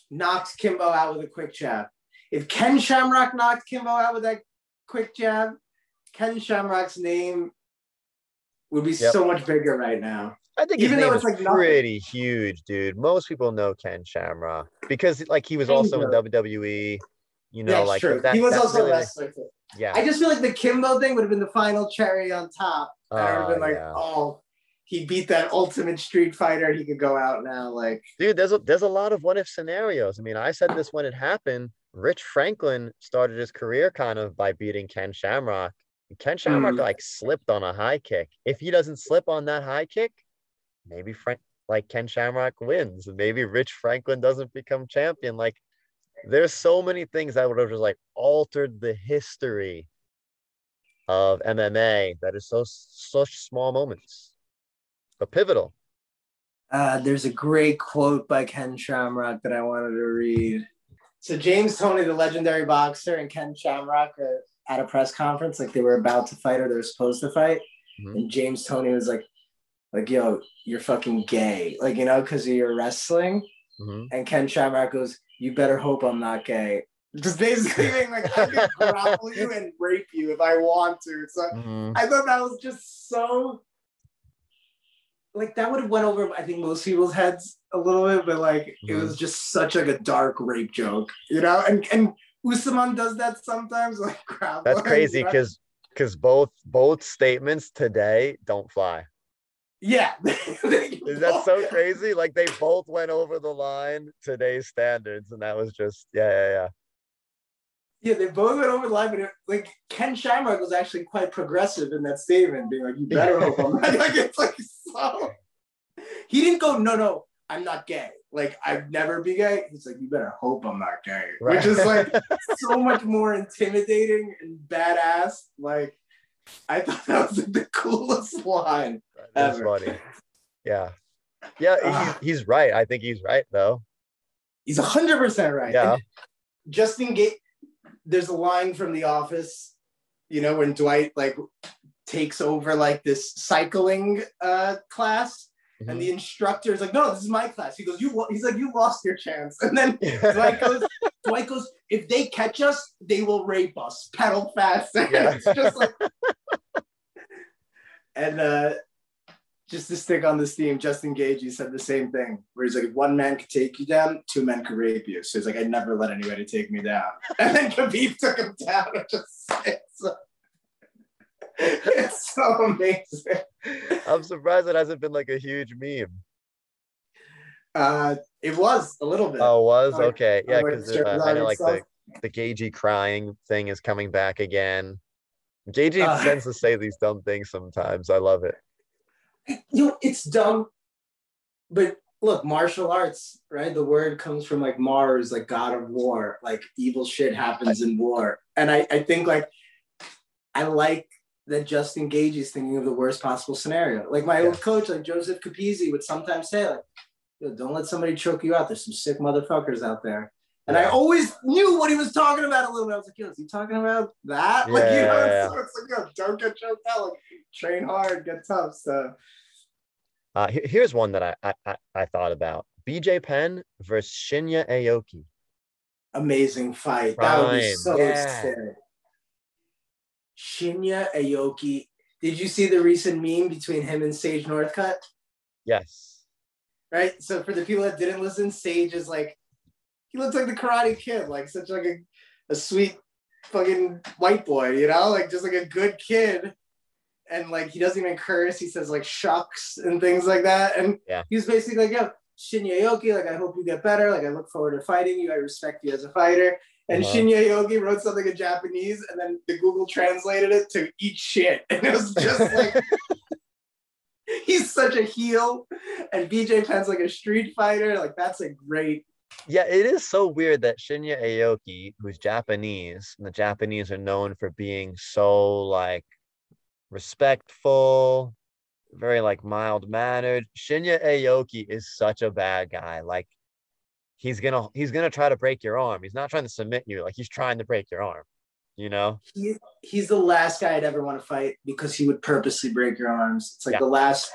Speaker 3: knocks Kimbo out with a quick jab. If Ken Shamrock knocked Kimbo out with that quick jab, Ken Shamrock's name would be
Speaker 2: Yep.
Speaker 3: so much bigger right now.
Speaker 2: I think
Speaker 3: Even
Speaker 2: his
Speaker 3: though
Speaker 2: name
Speaker 3: it's
Speaker 2: is
Speaker 3: like nothing.
Speaker 2: pretty huge, dude. Most people know Ken Shamrock because like he was also in WWE. You know,
Speaker 3: That's
Speaker 2: like
Speaker 3: true.
Speaker 2: that,
Speaker 3: he was also
Speaker 2: really
Speaker 3: wrestler.
Speaker 2: Yeah.
Speaker 3: I just feel like the Kimbo thing would have been the final cherry on top. I would have
Speaker 2: Oh,
Speaker 3: been like,
Speaker 2: yeah.
Speaker 3: oh, he beat that ultimate street fighter. He could go out now. Like,
Speaker 2: dude there's a there's a lot of what if scenarios i mean i said this when it happened rich franklin started his career kind of by beating ken shamrock ken shamrock
Speaker 3: Mm.
Speaker 2: like slipped on a high kick if he doesn't slip on that high kick maybe frank like ken shamrock wins maybe rich franklin doesn't become champion like there's so many things that would have just like altered the history of mma that is so such small moments but pivotal
Speaker 3: Uh, there's a great quote by Ken Shamrock that I wanted to read. So James Toney, the legendary boxer, and Ken Shamrock are at a press conference, like they were about to fight or they were supposed to fight.
Speaker 2: Mhm.
Speaker 3: And James Toney was like, like, yo, you're fucking gay. Like, you know, because of your wrestling.
Speaker 2: Mhm.
Speaker 3: And Ken Shamrock goes, you better hope I'm not gay. Just basically being like, I can <laughs> grapple you and rape you if I want to. So
Speaker 2: Mhm.
Speaker 3: I thought that was just so like that would have went over I think most people's heads a little bit, but like it
Speaker 2: Mhm.
Speaker 3: was just such like a dark rape joke, you know? And and Usman does that sometimes, <laughs> like.
Speaker 2: That's crazy because because both both statements today don't fly.
Speaker 3: Yeah. <laughs>
Speaker 2: Is that so crazy? Like they both went over the line today's standards, and that was just yeah, yeah, yeah.
Speaker 3: Yeah, they both went over the line, but it, like Ken Shamrock was actually quite progressive in that statement, being like, "You better hope I'm not." <laughs> Like it's like so. He didn't go, "No, no, I'm not gay." Like I'd never be gay. He's like, "You better hope I'm not gay,"
Speaker 2: Right.
Speaker 3: which is like so much more intimidating and badass. Like I thought that was the coolest line.
Speaker 2: That's
Speaker 3: Ever.
Speaker 2: funny. Yeah, yeah.
Speaker 3: Ah.
Speaker 2: He's, he's right. I think he's right though.
Speaker 3: He's hundred percent right.
Speaker 2: Yeah.
Speaker 3: And Justin Gaethje. There's a line from The Office, you know, when Dwight like takes over like this cycling uh, class,
Speaker 2: Mhm.
Speaker 3: and the instructor is like, "No, this is my class." He goes, "You," he's like, "You lost your chance," and then
Speaker 2: Mm-hmm. <laughs>
Speaker 3: Dwight goes, Dwight goes, "If they catch us, they will rape us. Pedal fast." <laughs> And
Speaker 2: Yeah.
Speaker 3: it's just like, and uh, just to stick on this theme, Justin Gaethje, he said the same thing, where he's like, if one man could take you down, two men could rape you. So he's like, I'd never let anybody take me down. <laughs> And then Khabib took him down. Just <laughs> it's so, amazing.
Speaker 2: I'm surprised it hasn't been like a huge meme.
Speaker 3: Uh, it was a little bit.
Speaker 2: Oh, it was
Speaker 3: Like,
Speaker 2: okay. Yeah, because uh, I know like the the Gaethje crying thing is coming back again. Gaethje
Speaker 3: Uh.
Speaker 2: tends to say these dumb things sometimes. I love it.
Speaker 3: you know, it's dumb, but look, martial arts, right? The word comes from like Mars, like god of war, like evil shit happens in war. And I, I think like I like that Justin Gaethje is thinking of the worst possible scenario. Like my old coach, like Joseph Capizzi, would sometimes say, like, don't let somebody choke you out. There's some sick motherfuckers out there. And I always knew what he was talking about a little bit. I was like, yo, is he talking about that? like, you know,
Speaker 2: Yeah.
Speaker 3: so it's like, yo, don't get choked out. Like, train hard, get tough. So
Speaker 2: Uh, here's one that I, I I thought about: BJ Penn versus Shinya Aoki.
Speaker 3: amazing fight. That would be so
Speaker 2: yeah.
Speaker 3: sick. Shinya Aoki. Did you see the recent meme between him and Sage Northcutt?
Speaker 2: Yes.
Speaker 3: Right. So for the people that didn't listen, Sage is like he looks like the Karate Kid, like such like a, a sweet fucking white boy, you know, like just like a good kid. And like he doesn't even curse. He says like shucks and things like that. And
Speaker 2: Yeah.
Speaker 3: he's basically like, yo, Shinya Aoki, like I hope you get better. Like I look forward to fighting you. I respect you as a fighter. And
Speaker 2: Uh-huh.
Speaker 3: Shinya Aoki wrote something in Japanese, and then the Google translated it to eat shit. <laughs> And it was just like <laughs> he's such a heel, and BJ Penn's like a street fighter. Like that's a great.
Speaker 2: Yeah, it is so weird that Shinya Aoki, who's Japanese, and the Japanese are known for being so like respectful, very like mild mannered. Shinya Aoki is such a bad guy. Like he's gonna he's gonna try to break your arm. He's not trying to submit you. Like he's trying to break your arm. You know?
Speaker 3: He, he's the last guy I'd ever want to fight because he would purposely break your arms. It's like
Speaker 2: Yeah.
Speaker 3: the last.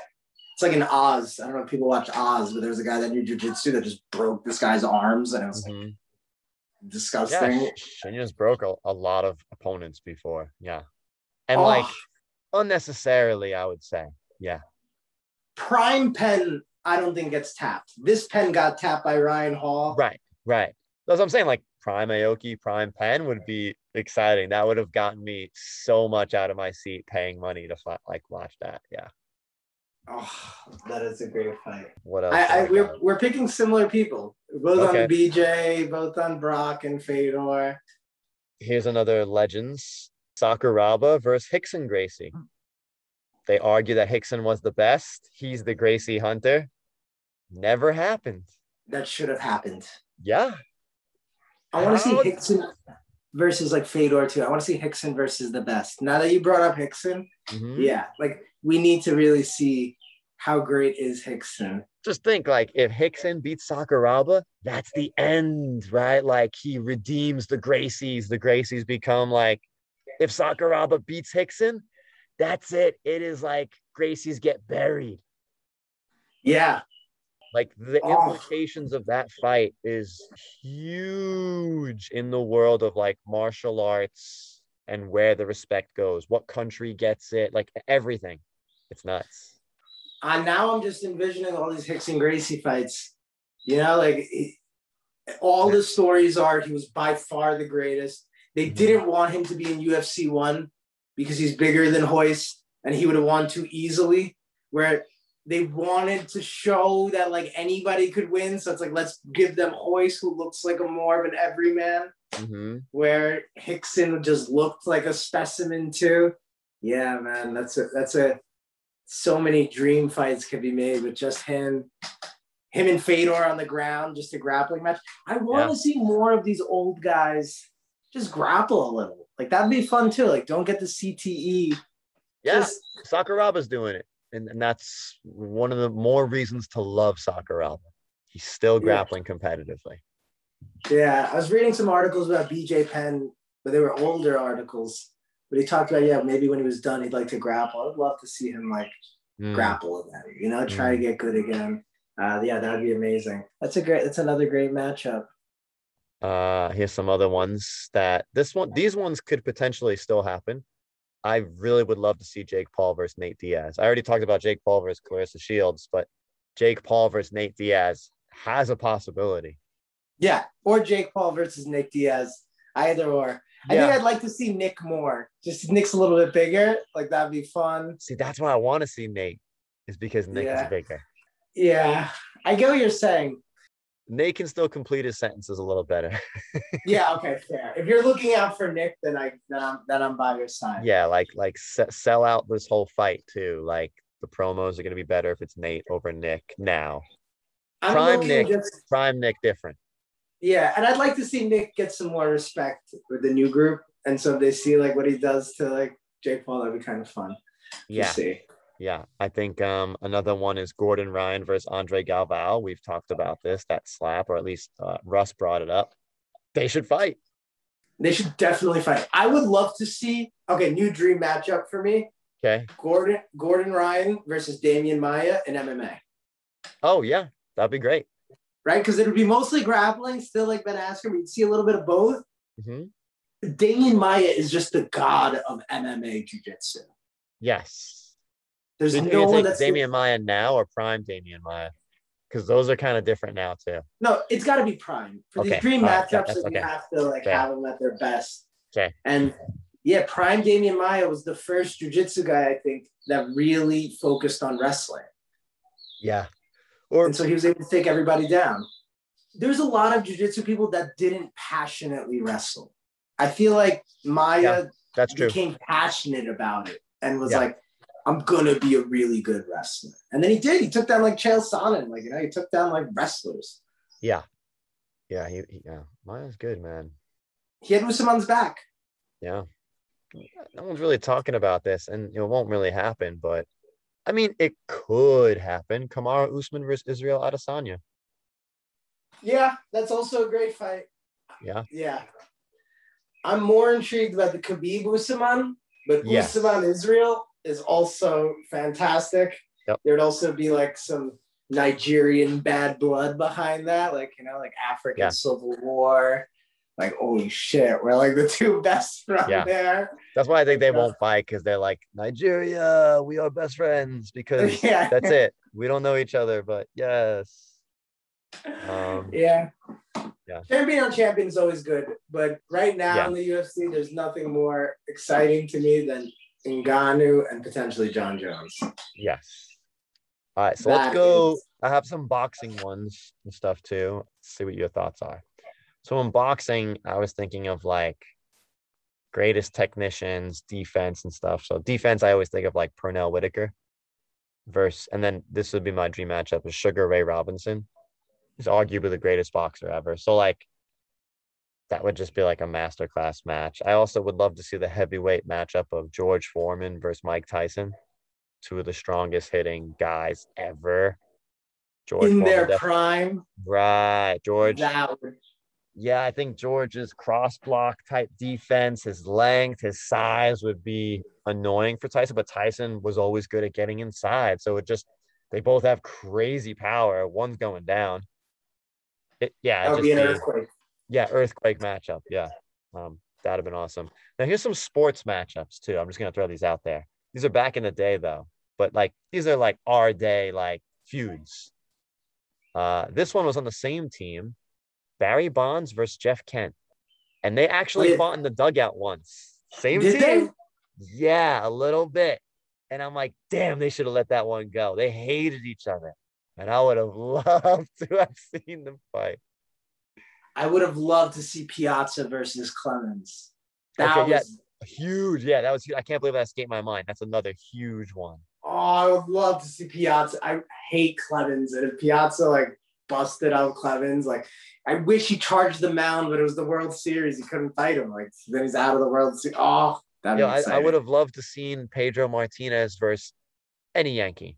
Speaker 3: It's like in Oz. I don't know if people watch Oz, but there's a guy that knew jujitsu that just broke this guy's arms, and it was like
Speaker 2: Mhm.
Speaker 3: disgusting.
Speaker 2: Yeah, Shinya's broke a, a lot of opponents before. Yeah. And
Speaker 3: Oh,
Speaker 2: like unnecessarily, I would say. Yeah.
Speaker 3: prime Penn, I don't think gets tapped. This Penn got tapped by Ryan Hall.
Speaker 2: Right, right. That's what I'm saying. Like Prime Aoki, Prime Penn would be exciting. That would have gotten me so much out of my seat paying money to like watch that. Yeah.
Speaker 3: Oh, that is a great fight.
Speaker 2: What else?
Speaker 3: I, I we're, we're picking similar people. Both
Speaker 2: Okay.
Speaker 3: on BJ, both on Brock and Fedor.
Speaker 2: Here's another Legends Sakuraba versus Rickson Gracie. They argue that Rickson was the best. He's the Gracie Hunter. Never happened.
Speaker 3: That should have happened.
Speaker 2: Yeah.
Speaker 3: I want to see Rickson versus like Fedor too. I want to see Rickson versus the best. Now that you brought up Rickson,
Speaker 2: Mhm.
Speaker 3: yeah, like we need to really see how great is Rickson.
Speaker 2: just think like if Rickson beats Sakuraba, that's the end, right? Like he redeems the Gracies. The Gracies become like if Sakuraba beats Rickson, that's it. It is like Gracies get buried.
Speaker 3: Yeah,
Speaker 2: Like the
Speaker 3: Oh.
Speaker 2: implications of that fight is huge in the world of like martial arts and where the respect goes, what country gets it, like everything. It's nuts.
Speaker 3: uh, now I'm just envisioning all these Rickson Gracie fights. You know, like all the stories are he was by far the greatest. They
Speaker 2: Mhm.
Speaker 3: didn't want him to be in UFC one because he's bigger than Royce and he would have won too easily. Where they wanted to show that like anybody could win. So it's like let's give them Royce, who looks like a more of an everyman,
Speaker 2: hmm
Speaker 3: where Rickson just looked like a specimen too. Yeah, man, that's a that's a so many dream fights could be made with just him, him and Fedor on the ground, just a grappling match. I want to see more of these old guys just grapple a little. Like that'd be fun too. Like don't get the CTE.
Speaker 2: Yes, yeah,
Speaker 3: Just-
Speaker 2: Sakuraba's doing it, and, and that's one of the more reasons to love Sakuraba. He's still
Speaker 3: Yeah.
Speaker 2: grappling competitively.
Speaker 3: Yeah, I was reading some articles about BJ Penn, but they were older articles. But he talked about yeah, maybe when he was done, he'd like to grapple. I'd love to see him like
Speaker 2: Mm.
Speaker 3: grapple again. You know, try to get good again. Uh, yeah, that'd be amazing. That's a great. That's another great matchup.
Speaker 2: Uh, here's some other ones that this one, these ones could potentially still happen. I really would love to see Jake Paul versus Nate Diaz. I already talked about Jake Paul versus Claressa Shields, but Jake Paul versus Nate Diaz has a possibility.
Speaker 3: Yeah, or Jake Paul versus Nick Diaz. Either or. I
Speaker 2: Yeah.
Speaker 3: think I'd like to see Nick more. Just Nick's a little bit bigger. Like that'd be fun.
Speaker 2: See, that's why I want to see Nate, is because Nick
Speaker 3: Yeah.
Speaker 2: is bigger.
Speaker 3: Yeah, I get what you're saying.
Speaker 2: Nate can still complete his sentences a little better. <laughs>
Speaker 3: Yeah, okay, fair. If you're looking out for Nick, then I then I'm then I'm by your side.
Speaker 2: yeah, like like se- sell out this whole fight too. Like the promos are gonna be better if it's Nate over Nick now.
Speaker 3: I'm
Speaker 2: Prime Nick.
Speaker 3: just
Speaker 2: Prime Nick different.
Speaker 3: yeah, and I'd like to see Nick get some more respect with the new group. And so if they see like what he does to like Jake Paul, that'd be kind of fun
Speaker 2: Yeah,
Speaker 3: see.
Speaker 2: Yeah. I think um another one is Gordon Ryan versus Andre Galvao. We've talked about this that slap, or at least uh, Russ brought it up. They should fight.
Speaker 3: They should definitely fight. I would love to see okay, new dream matchup for me.
Speaker 2: Okay.
Speaker 3: Gordon Gordon Ryan versus Demian Maia in MMA.
Speaker 2: Oh yeah, that'd be great.
Speaker 3: Right? Because it would be mostly grappling, still like Ben Askren. We'd see a little bit of both.
Speaker 2: hmm
Speaker 3: Demian Maia is just the god of MMA jiu-jitsu.
Speaker 2: Yes.
Speaker 3: There's
Speaker 2: Did
Speaker 3: no
Speaker 2: you
Speaker 3: one
Speaker 2: think
Speaker 3: that's
Speaker 2: Demian Maia now or prime Demian Maia? Because those are kind of different now too.
Speaker 3: no, it's got to be prime for
Speaker 2: Okay,
Speaker 3: these dream
Speaker 2: all
Speaker 3: matchups. That you have to like
Speaker 2: Okay.
Speaker 3: have them at their best.
Speaker 2: Okay.
Speaker 3: And yeah, prime Demian Maia was the first jiu-jitsu guy I think that really focused on wrestling,
Speaker 2: Yeah. Or
Speaker 3: and so he was able to take everybody down. There's a lot of jiu-jitsu people that didn't passionately wrestle. I feel like Maia
Speaker 2: Yeah, that's true.
Speaker 3: became passionate about it and was
Speaker 2: Yeah.
Speaker 3: like, I'm gonna be a really good wrestler. And then he did. He took down like Chael Sonnen, like you know, he took down like wrestlers.
Speaker 2: Yeah. Yeah. He, he- yeah. Maia's good, man.
Speaker 3: He had Usman's back.
Speaker 2: Yeah. No one's really talking about this, and it won't really happen. But I mean, it could happen. Kamaru Usman versus Israel Adesanya.
Speaker 3: Yeah, that's also a great fight.
Speaker 2: Yeah.
Speaker 3: Yeah. I'm more intrigued about the Khabib Usman, but
Speaker 2: Yes.
Speaker 3: Usman Israel is also fantastic.
Speaker 2: Yep.
Speaker 3: There'd also be like some Nigerian bad blood behind that, like you know, like African
Speaker 2: Yeah.
Speaker 3: Civil War. Like, holy shit, we're like the two <laughs> best from
Speaker 2: Yeah.
Speaker 3: there.
Speaker 2: That's why I think they won't fight because they're like Nigeria. We are best friends because <laughs>
Speaker 3: yeah.
Speaker 2: that's it. We don't know each other, but yes. Um,
Speaker 3: yeah.
Speaker 2: Yeah.
Speaker 3: Champion on champion is always good, but right now
Speaker 2: Yeah.
Speaker 3: in the UFC, there's nothing more exciting to me than Ngannou and potentially Jon Jones.
Speaker 2: Yes. All right, so let's go.
Speaker 3: is-
Speaker 2: I have some boxing ones and stuff too. Let's see what your thoughts are. So in boxing, I was thinking of like greatest technicians, defense and stuff. So defense, I always think of like Pernell Whitaker versus, and then this would be my dream matchup is Sugar Ray Robinson. He's arguably the greatest boxer ever. So like that would just be like a masterclass match. I also would love to see the heavyweight matchup of George Foreman versus Mike Tyson two of the strongest hitting guys ever. George
Speaker 3: in
Speaker 2: Foreman
Speaker 3: their
Speaker 2: def-
Speaker 3: prime,
Speaker 2: right, George.
Speaker 3: that would
Speaker 2: Yeah, I think George's cross block type defense, his length, his size would be annoying for Tyson, but Tyson was always good at getting inside. So it just they both have crazy power. One's going down. It, yeah,
Speaker 3: that would be an earthquake.
Speaker 2: Yeah, earthquake matchup. Yeah. Um, that'd have been awesome. Now here's some sports matchups too. I'm just gonna throw these out there. These are back in the day though, but like these are like our day like feuds. Uh, this one was on the same team, Barry Bonds versus Jeff Kent, and they actually
Speaker 3: Oh, yeah.
Speaker 2: fought in the dugout once. Same
Speaker 3: Did
Speaker 2: team. Yeah, a little bit. And I'm like, damn, they should have let that one go. They hated each other. And I would have <laughs> loved to have seen them fight.
Speaker 3: I would have loved to see Piazza versus Clemens. That
Speaker 2: Okay, yeah.
Speaker 3: was
Speaker 2: Huge. Yeah, that was huge. I can't believe that escaped my mind. That's another huge one.
Speaker 3: oh, I would love to see Piazza. I hate Clemens, and if Piazza like busted out Clemens, like I wish he charged the mound, but it was the World Series. He couldn't fight him. Like then he's out of the World Series. Oh, that'd
Speaker 2: Yeah, I, I would have loved to seen Pedro Martinez versus any Yankee.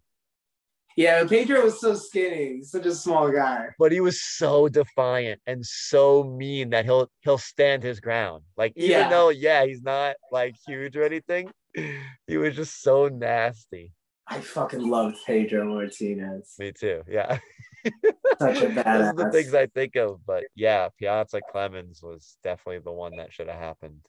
Speaker 3: Yeah, Pedro was so skinny. Such a small guy.
Speaker 2: but he was so defiant and so mean that he'll he'll stand his ground. Like even
Speaker 3: Yeah.
Speaker 2: though yeah, he's not like huge or anything, he was just so nasty.
Speaker 3: I fucking loved Pedro Martinez.
Speaker 2: Me too. Yeah.
Speaker 3: Such a badass. <laughs>
Speaker 2: Those are the things I think of. But yeah, Piazza Clemens was definitely the one that should have happened.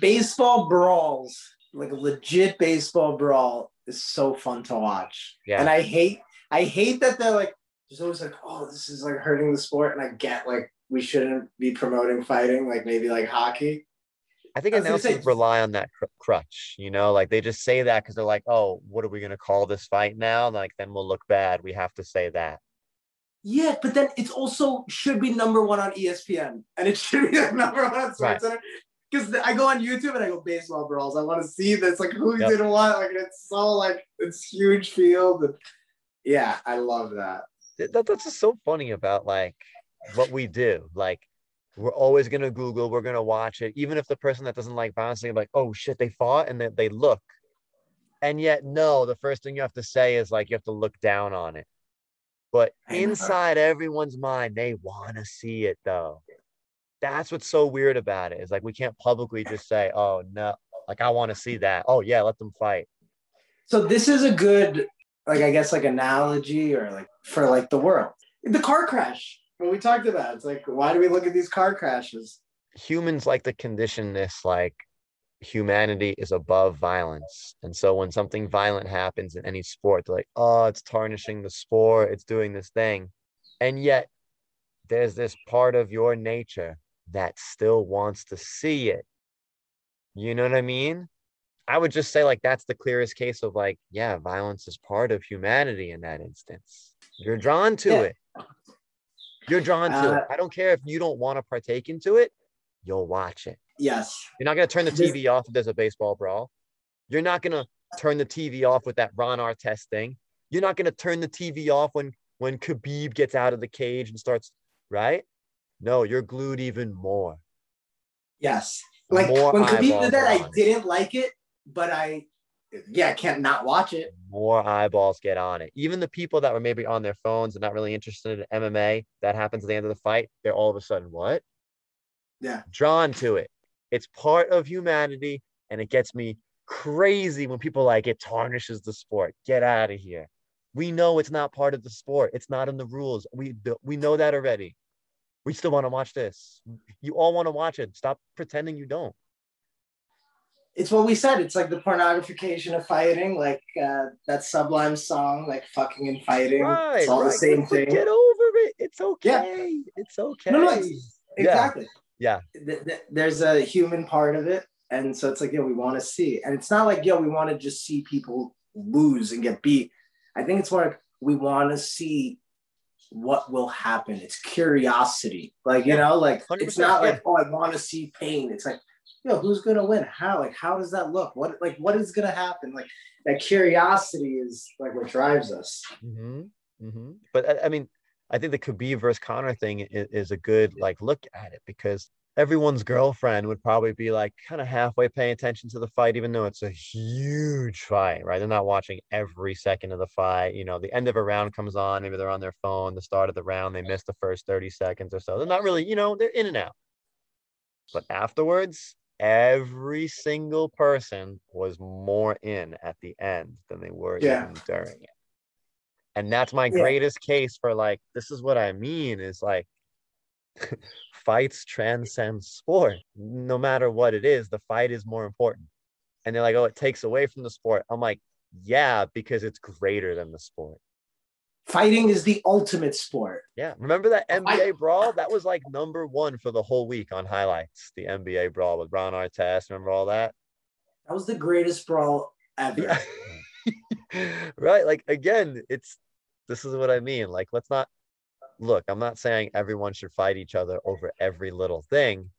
Speaker 3: baseball brawls, like a legit baseball brawl, is so fun to watch.
Speaker 2: Yeah.
Speaker 3: And I hate, I hate that they're like, there's always like, oh, this is like hurting the sport, and I get like we shouldn't be promoting fighting, like maybe like hockey.
Speaker 2: I think
Speaker 3: I was gonna say-
Speaker 2: announcers rely on that cr- crutch, you know, like they just say that because they're like, oh, what are we gonna call this fight now? Like then we'll look bad. We have to say that.
Speaker 3: Yeah, but then it's also should be number one on ESPN, and it should be like <laughs> number one on
Speaker 2: Right.
Speaker 3: SportsCenter. Because I go on YouTube and I go baseball brawls. I want to see this, like who
Speaker 2: Yep.
Speaker 3: did what. Like it's so like it's huge field. Yeah, I love that.
Speaker 2: That, that's just so funny about like what we do. Like we're always gonna Google, we're gonna watch it, even if the person that doesn't like bouncing, like, oh shit, they fought, and they, they look. And yet, no, the first thing you have to say is like you have to look down on it. But inside everyone's mind, they want to see it though. That's what's so weird about it. Is like we can't publicly just say, oh no, like I want to see that. Oh yeah, let them fight.
Speaker 3: So this is a good, like I guess, like analogy or like for like the world. The car crash. What we talked about. It's like, why do we look at these car crashes?
Speaker 2: humans like to condition this like humanity is above violence. And so when something violent happens in any sport, they're like, oh, it's tarnishing the sport, it's doing this thing. And yet there's this part of your nature that still wants to see it. You know what I mean? I would just say like that's the clearest case of like, yeah, violence is part of humanity in that instance. You're drawn to
Speaker 3: Yeah.
Speaker 2: it. You're drawn to
Speaker 3: Uh,
Speaker 2: it. I don't care if you don't want to partake into it, you'll watch it.
Speaker 3: Yes.
Speaker 2: You're not going to turn the
Speaker 3: This-
Speaker 2: TV off if there's a baseball brawl. You're not going to turn the TV off with that Ron Artest thing. You're not going to turn the TV off when when Khabib gets out of the cage and starts, right? No, you're glued even more.
Speaker 3: Yes. Like
Speaker 2: More
Speaker 3: when Khabib did that, I didn't like it, but I, yeah, I can't not watch it.
Speaker 2: More eyeballs get on it. Even the people that were maybe on their phones and not really interested in MMA, that happens at the end of the fight, they're all of a sudden what?
Speaker 3: Yeah.
Speaker 2: Drawn to it. It's part of humanity, and it gets me crazy when people like it tarnishes the sport. Get out of here. We know it's not part of the sport. It's not in the rules. We we know that already. We still want to watch this. You all want to watch it. Stop pretending you don't.
Speaker 3: It's what we said. It's like the pornographication of fighting, like uh, that Sublime song, like fucking and fighting.
Speaker 2: Right.
Speaker 3: it's all
Speaker 2: right.
Speaker 3: the same thing.
Speaker 2: Get over it. It's
Speaker 3: Yeah.
Speaker 2: okay. It's okay.
Speaker 3: No, no,
Speaker 2: Yeah.
Speaker 3: Exactly.
Speaker 2: Yeah.
Speaker 3: Th- There's a human part of it. And so it's like, yeah, we want to see. And it's not like, yo, we want to just see people lose and get beat. I think it's more like we want to see what will happen. It's curiosity. Like, you know, like
Speaker 2: 100%,
Speaker 3: it's not like, oh, I want to see pain. It's like, yo, who's gonna win? How? Like, how does that look? What like what is gonna happen? Like that curiosity is like what drives us.
Speaker 2: hmm hmm But I, I mean, I think the Khabib versus Conor thing is, is a good like look at it because everyone's girlfriend would probably be like kind of halfway paying attention to the fight, even though it's a huge fight, right? They're not watching every second of the fight. You know, the end of a round comes on, maybe they're on their phone. The start of the round, they miss the first 30 seconds or so. They're not really, you know, they're in and out. But afterwards, every single person was more in at the end than they were
Speaker 3: Yeah.
Speaker 2: during it. And that's my
Speaker 3: Yeah.
Speaker 2: greatest case for like, this is what I mean is like, <laughs> fights transcend sport. No matter what it is, the fight is more important. And they're like, oh, it takes away from the sport. I'm like, yeah, because it's greater than the sport.
Speaker 3: Fighting is the ultimate sport.
Speaker 2: Yeah. Remember that
Speaker 3: I-
Speaker 2: NBA brawl? That was like number one for the whole week on highlights. The NBA brawl with Ron Artest. Remember all that?
Speaker 3: That was the greatest brawl ever.
Speaker 2: Yeah. <laughs> right? Like again, it's this is what I mean. Like, let's not look, I'm not saying everyone should fight each other over every little thing,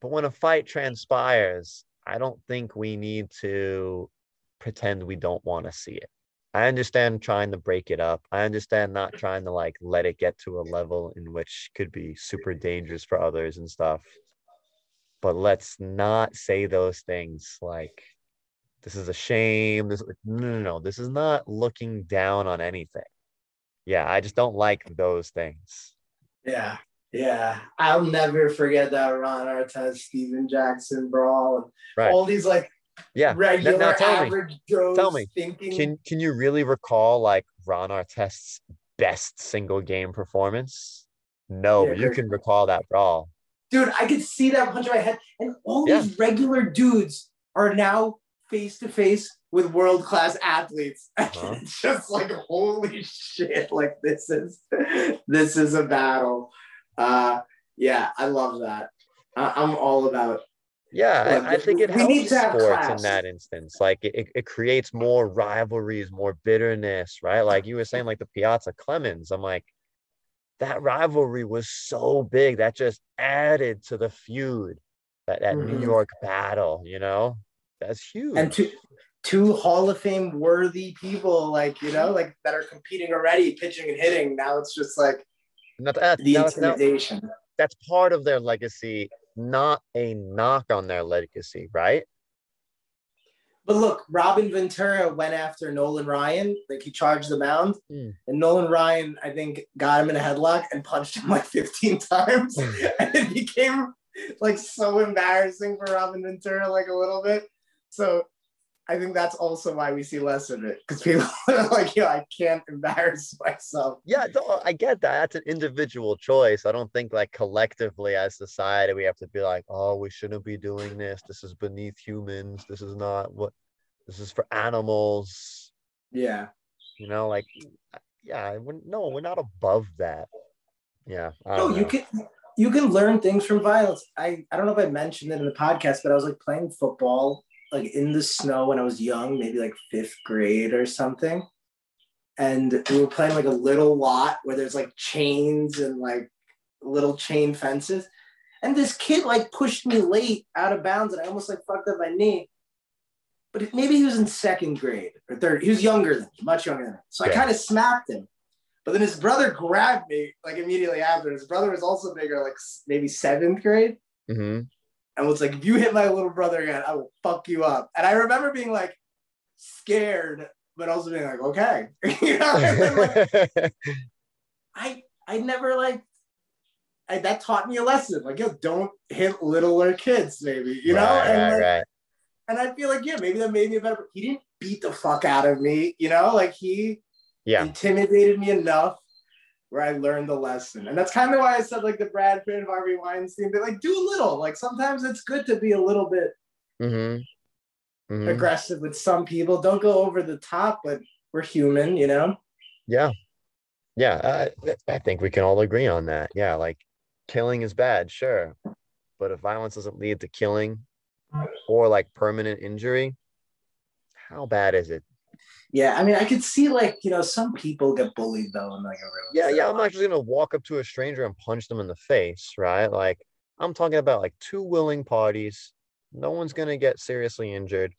Speaker 2: but when a fight transpires, I don't think we need to pretend we don't want to see it. I understand trying to break it up. I understand not trying to like let it get to a level in which could be super dangerous for others and stuff. But let's not say those things like this is a shame. This no no no. This is not looking down on anything. Yeah, I just don't like those things.
Speaker 3: Yeah. Yeah, I'll never forget that Ron Artest, Stephen Jackson brawl,
Speaker 2: Right.
Speaker 3: all these like
Speaker 2: Yeah.
Speaker 3: regular
Speaker 2: now tell me,
Speaker 3: average Joes
Speaker 2: tell me,
Speaker 3: thinking.
Speaker 2: Can can you really recall like Ron Artest's best single game performance? No,
Speaker 3: Yeah,
Speaker 2: but you can recall that brawl.
Speaker 3: Dude, I could see that punch in my head, and all
Speaker 2: Yeah.
Speaker 3: these regular dudes are now face to face with world class athletes. <laughs>
Speaker 2: Uh-huh.
Speaker 3: just like holy shit! Like this is this is a battle. Uh, yeah, I love that. I, I'm all about
Speaker 2: Yeah, I, I think it
Speaker 3: we need
Speaker 2: helps
Speaker 3: to have
Speaker 2: sports
Speaker 3: class.
Speaker 2: in that instance. Like it, it, creates more rivalries, more bitterness, right? Like you were saying, like the Piazza Clemens. I'm like, that rivalry was so big that just added to the feud, that, that New
Speaker 3: Mhm.
Speaker 2: York battle, you know? That's huge.
Speaker 3: and two two Hall of Fame worthy people, like you know, like that are competing already, pitching and hitting. Now it's just like
Speaker 2: that-
Speaker 3: the
Speaker 2: now-
Speaker 3: intimidation.
Speaker 2: that's part of their legacy, not a knock on their legacy, right?
Speaker 3: But look, Robin Ventura went after Nolan Ryan, like he charged the mound,
Speaker 2: Hmm.
Speaker 3: and Nolan Ryan, I think, got him in a headlock and punched him like 15 <laughs> times,
Speaker 2: Hmm.
Speaker 3: and it became like so embarrassing for Robin Ventura, like a little bit. So I think that's also why we see less of it because people <laughs> are like, "Yo, I can't embarrass <laughs> myself."
Speaker 2: Yeah, I get that. That's an individual choice. I don't think like collectively as society we have to be like, oh, we shouldn't be doing this. This is beneath humans. This is not what this is for animals.
Speaker 3: Yeah.
Speaker 2: You know, like yeah, we're, no, we're not above that. Yeah.
Speaker 3: No,
Speaker 2: don't
Speaker 3: you
Speaker 2: know.
Speaker 3: can you can learn things from violence. I I don't know if I mentioned it in the podcast, but I was like playing football like in the snow when I was young, maybe like fifth grade or something. And we were playing like a little lot where there's like chains and like little chain fences. And this kid like pushed me late out of bounds and I almost like fucked up my knee. But maybe he was in second grade or third. He was younger than me, much younger than me. So I kind of smacked him. But then his brother grabbed me like immediately after. His brother was also bigger, like maybe seventh grade,
Speaker 2: Mhm.
Speaker 3: And was like, "If you hit my little brother again, I will fuck you up." And I remember being like scared, but also being like, "Okay," <laughs> you know. And like, <laughs> I I never like I, that taught me a lesson. Like, yo, don't hit littler kids, maybe you know.
Speaker 2: Right,
Speaker 3: and
Speaker 2: right,
Speaker 3: like,
Speaker 2: right.
Speaker 3: and I feel like yeah, maybe that made me a better. He didn't beat the fuck out of me, you know. Like he
Speaker 2: Yeah.
Speaker 3: intimidated me enough where I learned the lesson. And that's kind of why I said like the Brad Pitt and Harvey Weinstein, but like do a little. Like sometimes it's good to be a little bit
Speaker 2: Mhm. Mhm.
Speaker 3: aggressive with some people. Don't go over the top, but we're human, you know?
Speaker 2: Yeah. Yeah, I, I think we can all agree on that. Yeah, like killing is bad, sure. But if violence doesn't lead to killing or like permanent injury, how bad is it?
Speaker 3: Yeah, I mean, I could see like, you know, some people get bullied though in like a real
Speaker 2: Yeah, yeah, I'm not just gonna walk up to a stranger and punch them in the face, right? Like I'm talking about like two willing parties. No one's gonna get seriously injured.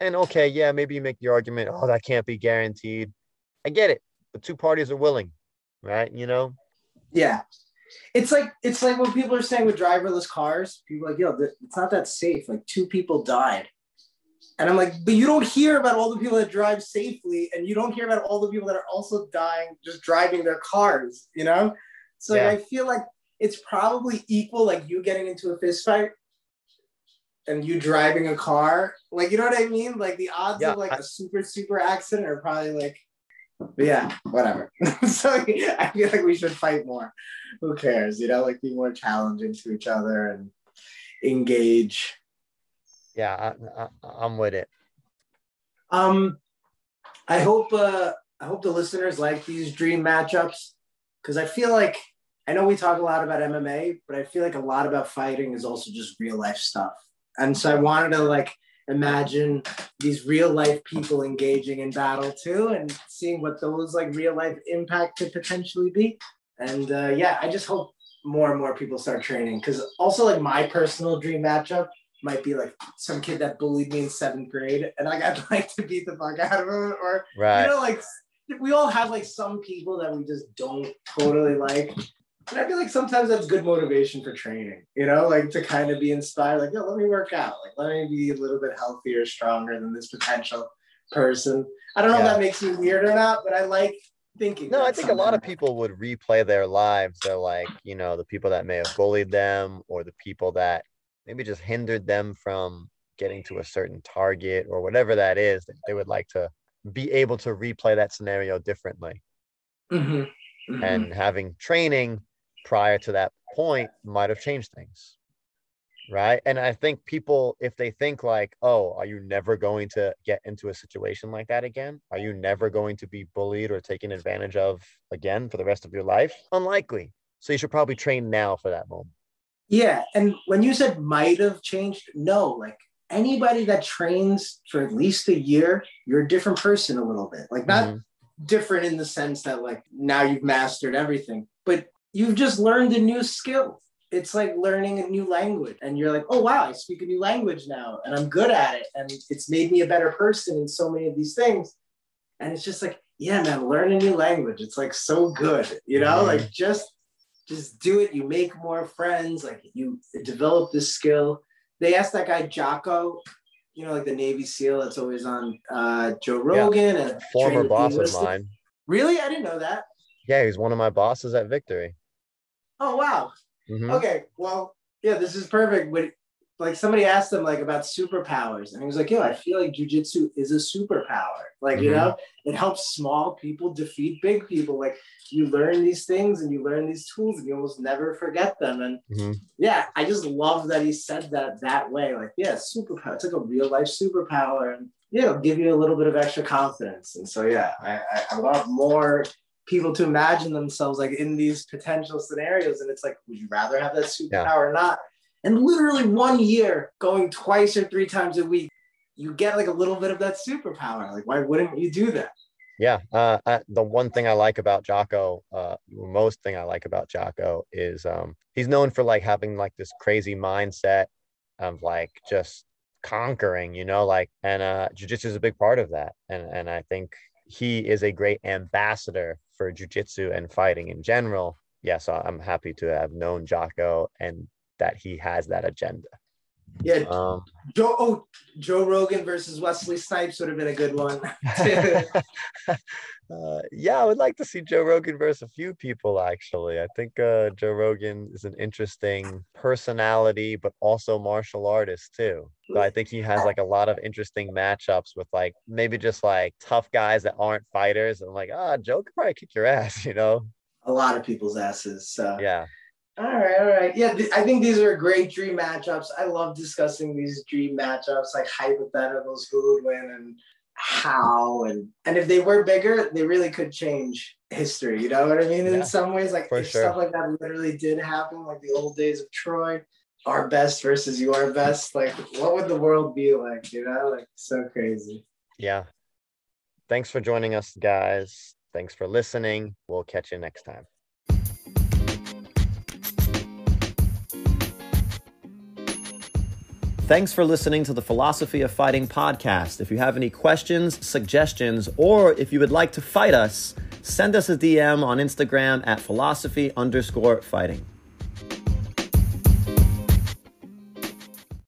Speaker 2: And okay, yeah, maybe you make the argument, oh, that can't be guaranteed. I get it. The two parties are willing, right? You know?
Speaker 3: Yeah. It's like it's like when people are saying with driverless cars, people are like, yo, it's not that safe. Like two people died. And I'm like, but you don't hear about all the people that drive safely, and you don't hear about all the people that are also dying just driving their cars, you know? So like,
Speaker 2: Yeah.
Speaker 3: I feel like it's probably equal, like you getting into a fist fight and you driving a car. Like, you know what I mean? Like the odds
Speaker 2: Yeah,
Speaker 3: of like
Speaker 2: I-
Speaker 3: a super, super accident are probably like yeah, whatever. <laughs> so I feel like we should fight more. Who cares? You know, like be more challenging to each other and engage.
Speaker 2: Yeah, I, I'm with it.
Speaker 3: Um, I hope uh, I hope the listeners like these dream matchups because I feel like I know we talk a lot about MMA, but I feel like a lot about fighting is also just real life stuff. And so I wanted to like imagine these real life people engaging in battle too and seeing what those like real life impact could potentially be and uh, yeah i just hope more and more people start training because also like my personal dream matchup might be like some kid that bullied me in seventh grade and like <laughs> i'd like to beat the fuck out of him or
Speaker 2: Right.
Speaker 3: you know like we all have like some people that we just don't totally like and I feel like sometimes that's good motivation for training, you know, like to kind of be inspired, like, yo, let me work out, like, let me be a little bit healthier, stronger than this potential person. I don't know
Speaker 2: Yeah.
Speaker 3: if that makes me weird or not, but I like thinking.
Speaker 2: No, I think a lot of people would replay their lives. So, like, you know, the people that may have bullied them or the people that maybe just hindered them from getting to a certain target or whatever that is, that they would like to be able to replay that scenario differently.
Speaker 3: Mhm. Mhm.
Speaker 2: And having training prior to that point might have changed things. Right. And I think people, if they think like, oh, are you never going to get into a situation like that again? Are you never going to be bullied or taken advantage of again for the rest of your life? Unlikely. So you should probably train now for that moment.
Speaker 3: Yeah, and when you said might have changed, no, like anybody that trains for at least a year, you're a different person a little bit. Like not
Speaker 2: Mhm.
Speaker 3: different in the sense that like now you've mastered everything, but you've just learned a new skill. It's like learning a new language, and you're like, oh wow, I speak a new language now, and I'm good at it, and it's made me a better person in so many of these things. And it's just like, yeah, man, learn a new language. It's like so good, you know,
Speaker 2: Mhm.
Speaker 3: like just just do it. You make more friends, like you develop this skill. They asked that guy Jocko, you know, like the Navy SEAL that's always on uh, Joe Rogan and
Speaker 2: Former boss of mine.
Speaker 3: Really, I didn't know that.
Speaker 2: Yeah, he's one of my bosses at Victory.
Speaker 3: Oh wow.
Speaker 2: Mhm.
Speaker 3: Okay, well, yeah, this is perfect. But like somebody asked him like about superpowers, and he was like, "Yo, I feel like jujitsu is a superpower. Like, you
Speaker 2: Mhm.
Speaker 3: know, it helps small people defeat big people. Like, you learn these things and you learn these tools, and you almost never forget them. And
Speaker 2: Mhm.
Speaker 3: yeah, I just love that he said that that way. Like, yeah, superpower. It's like a real life superpower, and yeah, it'll give you a little bit of extra confidence. And so, yeah, I, I, I want more people to imagine themselves like in these potential scenarios. And it's like, would you rather have that superpower or not? And literally one year, going twice or three times a week, you get like a little bit of that superpower. Like, why wouldn't you do that?
Speaker 2: Yeah. Uh, uh, the one thing I like about Jocko, uh, most thing I like about Jocko is um, he's known for like having like this crazy mindset of like just conquering, you know, like, and uh, jujitsu is a big part of that. And, and I think he is a great ambassador for jujitsu and fighting in general. Yeah. So I'm happy to have known Jocko and that he has that agenda.
Speaker 3: Yeah,
Speaker 2: Um,
Speaker 3: Joe. Oh, Joe Rogan versus Wesley Snipes would have been a good one. <laughs>
Speaker 2: uh, yeah, I would like to see Joe Rogan versus a few people actually. I think uh, Joe Rogan is an interesting personality, but also martial artist too. So I think he has like a lot of interesting matchups with like maybe just like tough guys that aren't fighters. And I'm like, ah, Joe could probably kick your ass, <laughs> you know?
Speaker 3: a lot of people's asses. So.
Speaker 2: Yeah.
Speaker 3: All right, all right. Yeah, th- I think these are great dream matchups. I love discussing these dream matchups, like hypotheticals, who would win and how, and and if they were bigger, they really could change history. You know what I mean?
Speaker 2: Yeah,
Speaker 3: In some ways, like if
Speaker 2: sure.
Speaker 3: stuff like that literally did happen, like the old days of Troy, our best versus your best. Like, what would the world be like? You know, like so crazy.
Speaker 2: Yeah. Thanks for joining us, guys. Thanks for listening. We'll catch you next time. Thanks for listening to the Philosophy of Fighting podcast. If you have any questions, suggestions, or if you would like to fight us, send us a DM on Instagram at philosophy underscore fighting.